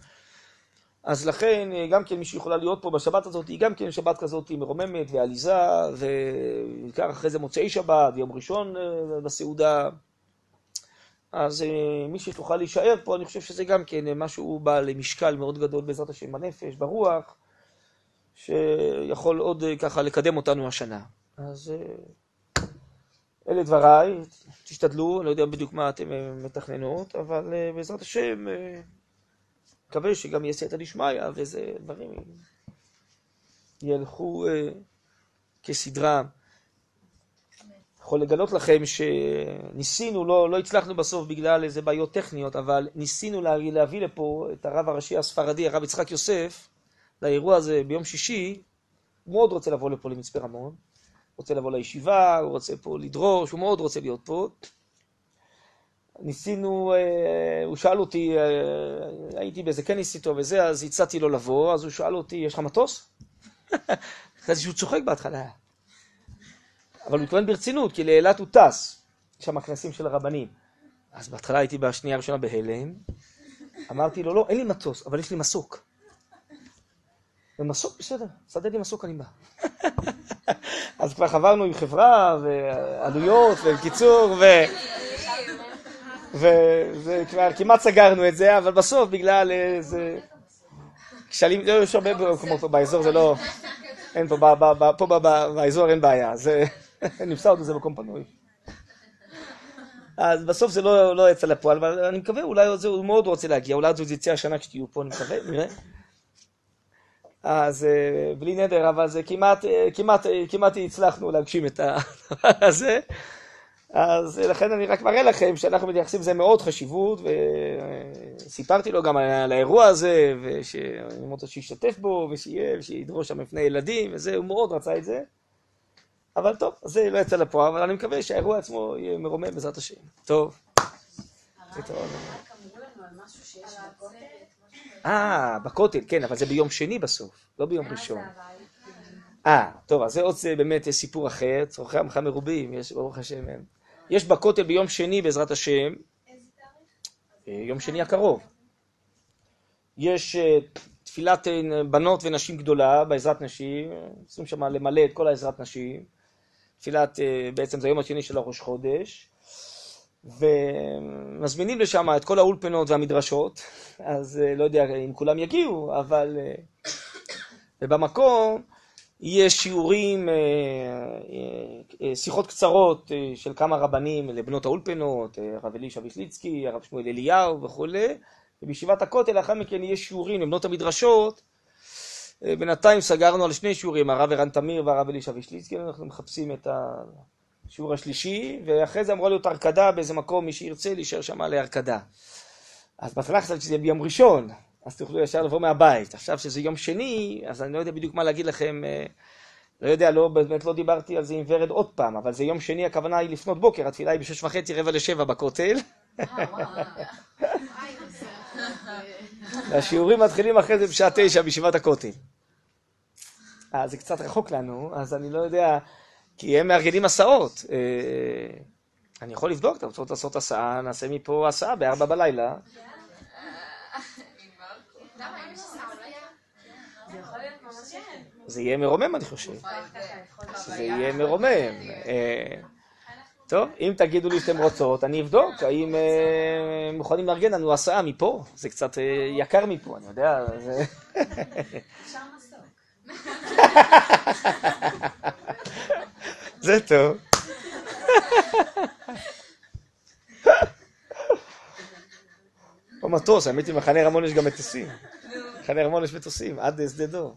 אז לכן, אה, גם כן מי שיכולה להיות פה בשבת הזאת, היא גם כן שבת כזאת מרוממת ועליזה, ובעיקר אחרי זה מוצאי שבת ויום ראשון אה, בסעודה. אז מי שתוכל להישאר פה, אני חושב שזה גם כן משהו בעל משקל מאוד גדול בעזרת השם בנפש, ברוח, שיכול עוד ככה לקדם אותנו השנה. אז אלה דבריי, תשתדלו, אני לא יודע בדיוק מה אתם אה, מתכננות, אבל אה, בעזרת השם, אה, מקווה שגם יהיה סייעתא דשמיא, ואיזה דברים ילכו כסדרה. יכול לגלות לכם שניסינו, לא, לא הצלחנו בסוף בגלל איזה בעיות טכניות, אבל ניסינו להביא לפה את הרב הראשי הספרדי, הרב יצחק יוסף, לאירוע הזה ביום שישי, הוא מאוד רוצה לבוא לפה למצפה רמון. רוצה לבוא לישיבה, הוא רוצה פה לדרוש, הוא מאוד רוצה להיות פה. ניסינו, אה, הוא שאל אותי, אה, הייתי באיזה כנס איתו וזה, אז הצעתי לו לבוא, אז הוא שאל אותי, יש לך מטוס? חשבתי שהוא צוחק בהתחלה. אבל הוא מתכוון ברצינות, כי לאילת הוא טס, יש שם כנסים של הרבנים. אז בהתחלה הייתי בשנייה הראשונה בהלם, אמרתי לו, לא, אין לי מטוס, אבל יש לי מסוק. ומסוק, בסדר, סדר לי מסוק, אני בא. אז כבר חברנו עם חברה, ועלויות, ובקיצור, ו... וכבר כמעט סגרנו את זה, אבל בסוף בגלל איזה... כשלים, לא, יש הרבה מקומות פה באזור, זה לא... אין פה, פה באזור אין בעיה, זה... נמסר עוד איזה מקום פנוי. אז בסוף זה לא, לא יצא לפועל, אבל אני מקווה, אולי הוא מאוד רוצה להגיע, אולי זה יצא השנה כשתהיו פה, אני מקווה, נראה. אז אה, בלי נדר, אבל זה כמעט, אה, כמעט, אה, כמעט הצלחנו להגשים את הדבר הזה. אז לכן אני רק מראה לכם שאנחנו מתייחסים לזה מאוד חשיבות, וסיפרתי לו גם על האירוע הזה, ושאני רוצה שישתתף בו, ושיהיה, ושידרוש שם לפני ילדים, וזה, הוא מאוד רצה את זה. אבל טוב, זה לא יצא לפועל, אבל אני מקווה שהאירוע עצמו יהיה מרומם בעזרת השם. טוב. אה, בכותל, כן, אבל זה ביום שני בסוף, לא ביום ראשון. אה, טוב, אז זה עוד זה באמת סיפור אחר, צורכי עמך מרובים, יש, ברוך השם. יש בכותל ביום שני, בעזרת השם, אה, יום שני הקרוב. יש אה, תפילת אה, בנות ונשים גדולה, בעזרת נשים, צריכים שם למלא את כל העזרת נשים. תפילת, אה, בעצם זה היום השני של הראש חודש. ומזמינים לשם את כל האולפנות והמדרשות, אז אה, לא יודע אם כולם יגיעו, אבל... אה, ובמקום יש שיעורים, שיחות קצרות של כמה רבנים לבנות האולפנות, הרב אלישע ויסליצקי, הרב שמואל אליהו וכולי, ובישיבת הכותל לאחר מכן יש שיעורים לבנות המדרשות. אה, בינתיים סגרנו על שני שיעורים, הרב ערן תמיר והרב אלישע ויסליצקי, אנחנו מחפשים את השיעור השלישי, ואחרי זה אמורה להיות הרקדה באיזה מקום, מי שירצה להישאר שם להרקדה. אז בהתחלה חשבתי שזה יהיה ביום ראשון, אז תוכלו ישר לבוא מהבית. עכשיו שזה יום שני, אז אני לא יודע בדיוק מה להגיד לכם. אה, לא יודע, לא, באמת לא דיברתי על זה עם ורד עוד פעם, אבל זה יום שני, הכוונה היא לפנות בוקר, התפילה היא בשש וחצי, רבע לשבע בכותל. והשיעורים מתחילים אחרי זה בשעה תשע בישיבת הכותל. אה, זה קצת רחוק לנו, אז אני לא יודע, כי הם מארגנים הסעות. אה, אני יכול לבדוק, אתם רוצות לעשות הסעה, נעשה מפה הסעה בארבע בלילה. זה יהיה מרומם, אני חושב. שזה יהיה מרומם. טוב, אם תגידו לי שאתם רוצות, אני אבדוק האם אה, מוכנים לארגן לנו הסעה מפה. זה קצת אה, יקר מפה, אני יודע. זה-. זה טוב. או מטוס, האמת היא, מחנה רמון יש גם מטוסים. מחנה רמון יש מטוסים, עד שדה דור.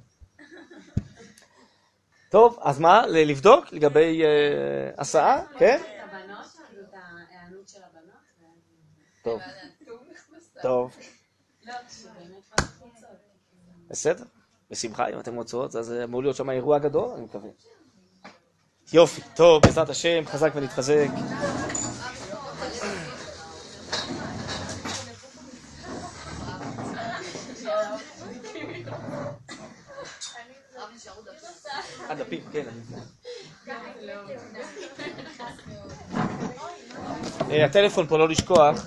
טוב, אז מה, לבדוק לגבי אה, הסעה? כן? את הבנות, את ההיענות של הבנות. ו- טוב. טוב. בסדר. בשמחה, אם אתם רוצות, אז אה, אמור להיות שם אירוע גדול, אני מקווה. יופי, טוב, בעזרת השם, חזק ונתחזק. הדפים, כן. אה, הטלפון פה, לא לשכוח.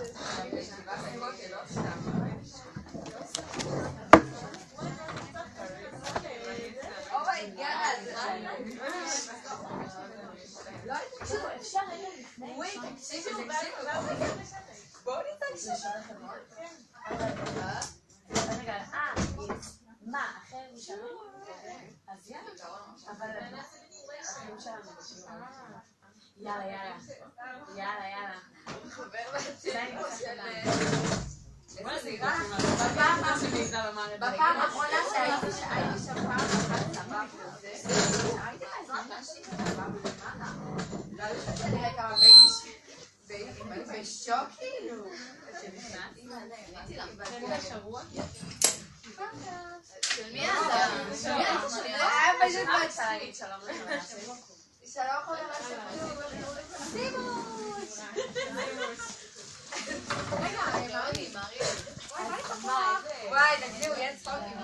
מה, אחרי ירושלים? אז יאללה. אבל. יאללה, יאללה. יאללה, יאללה. בפעם האחרונה שהייתי שם פעם אחת סבבה וזה, הייתי בעזרת נשים סבבה למעלה. לא שאני רגע ביידיש, ביידיש, בשוק כאילו. שנכנסתי, אמרתי לה, של מי אתה? של מי אתה? של היה פשוט בעצמי. שלום חברה של סימוש. רגע, מרי, מרי. וואי, תקשיבו, יש צחוקים.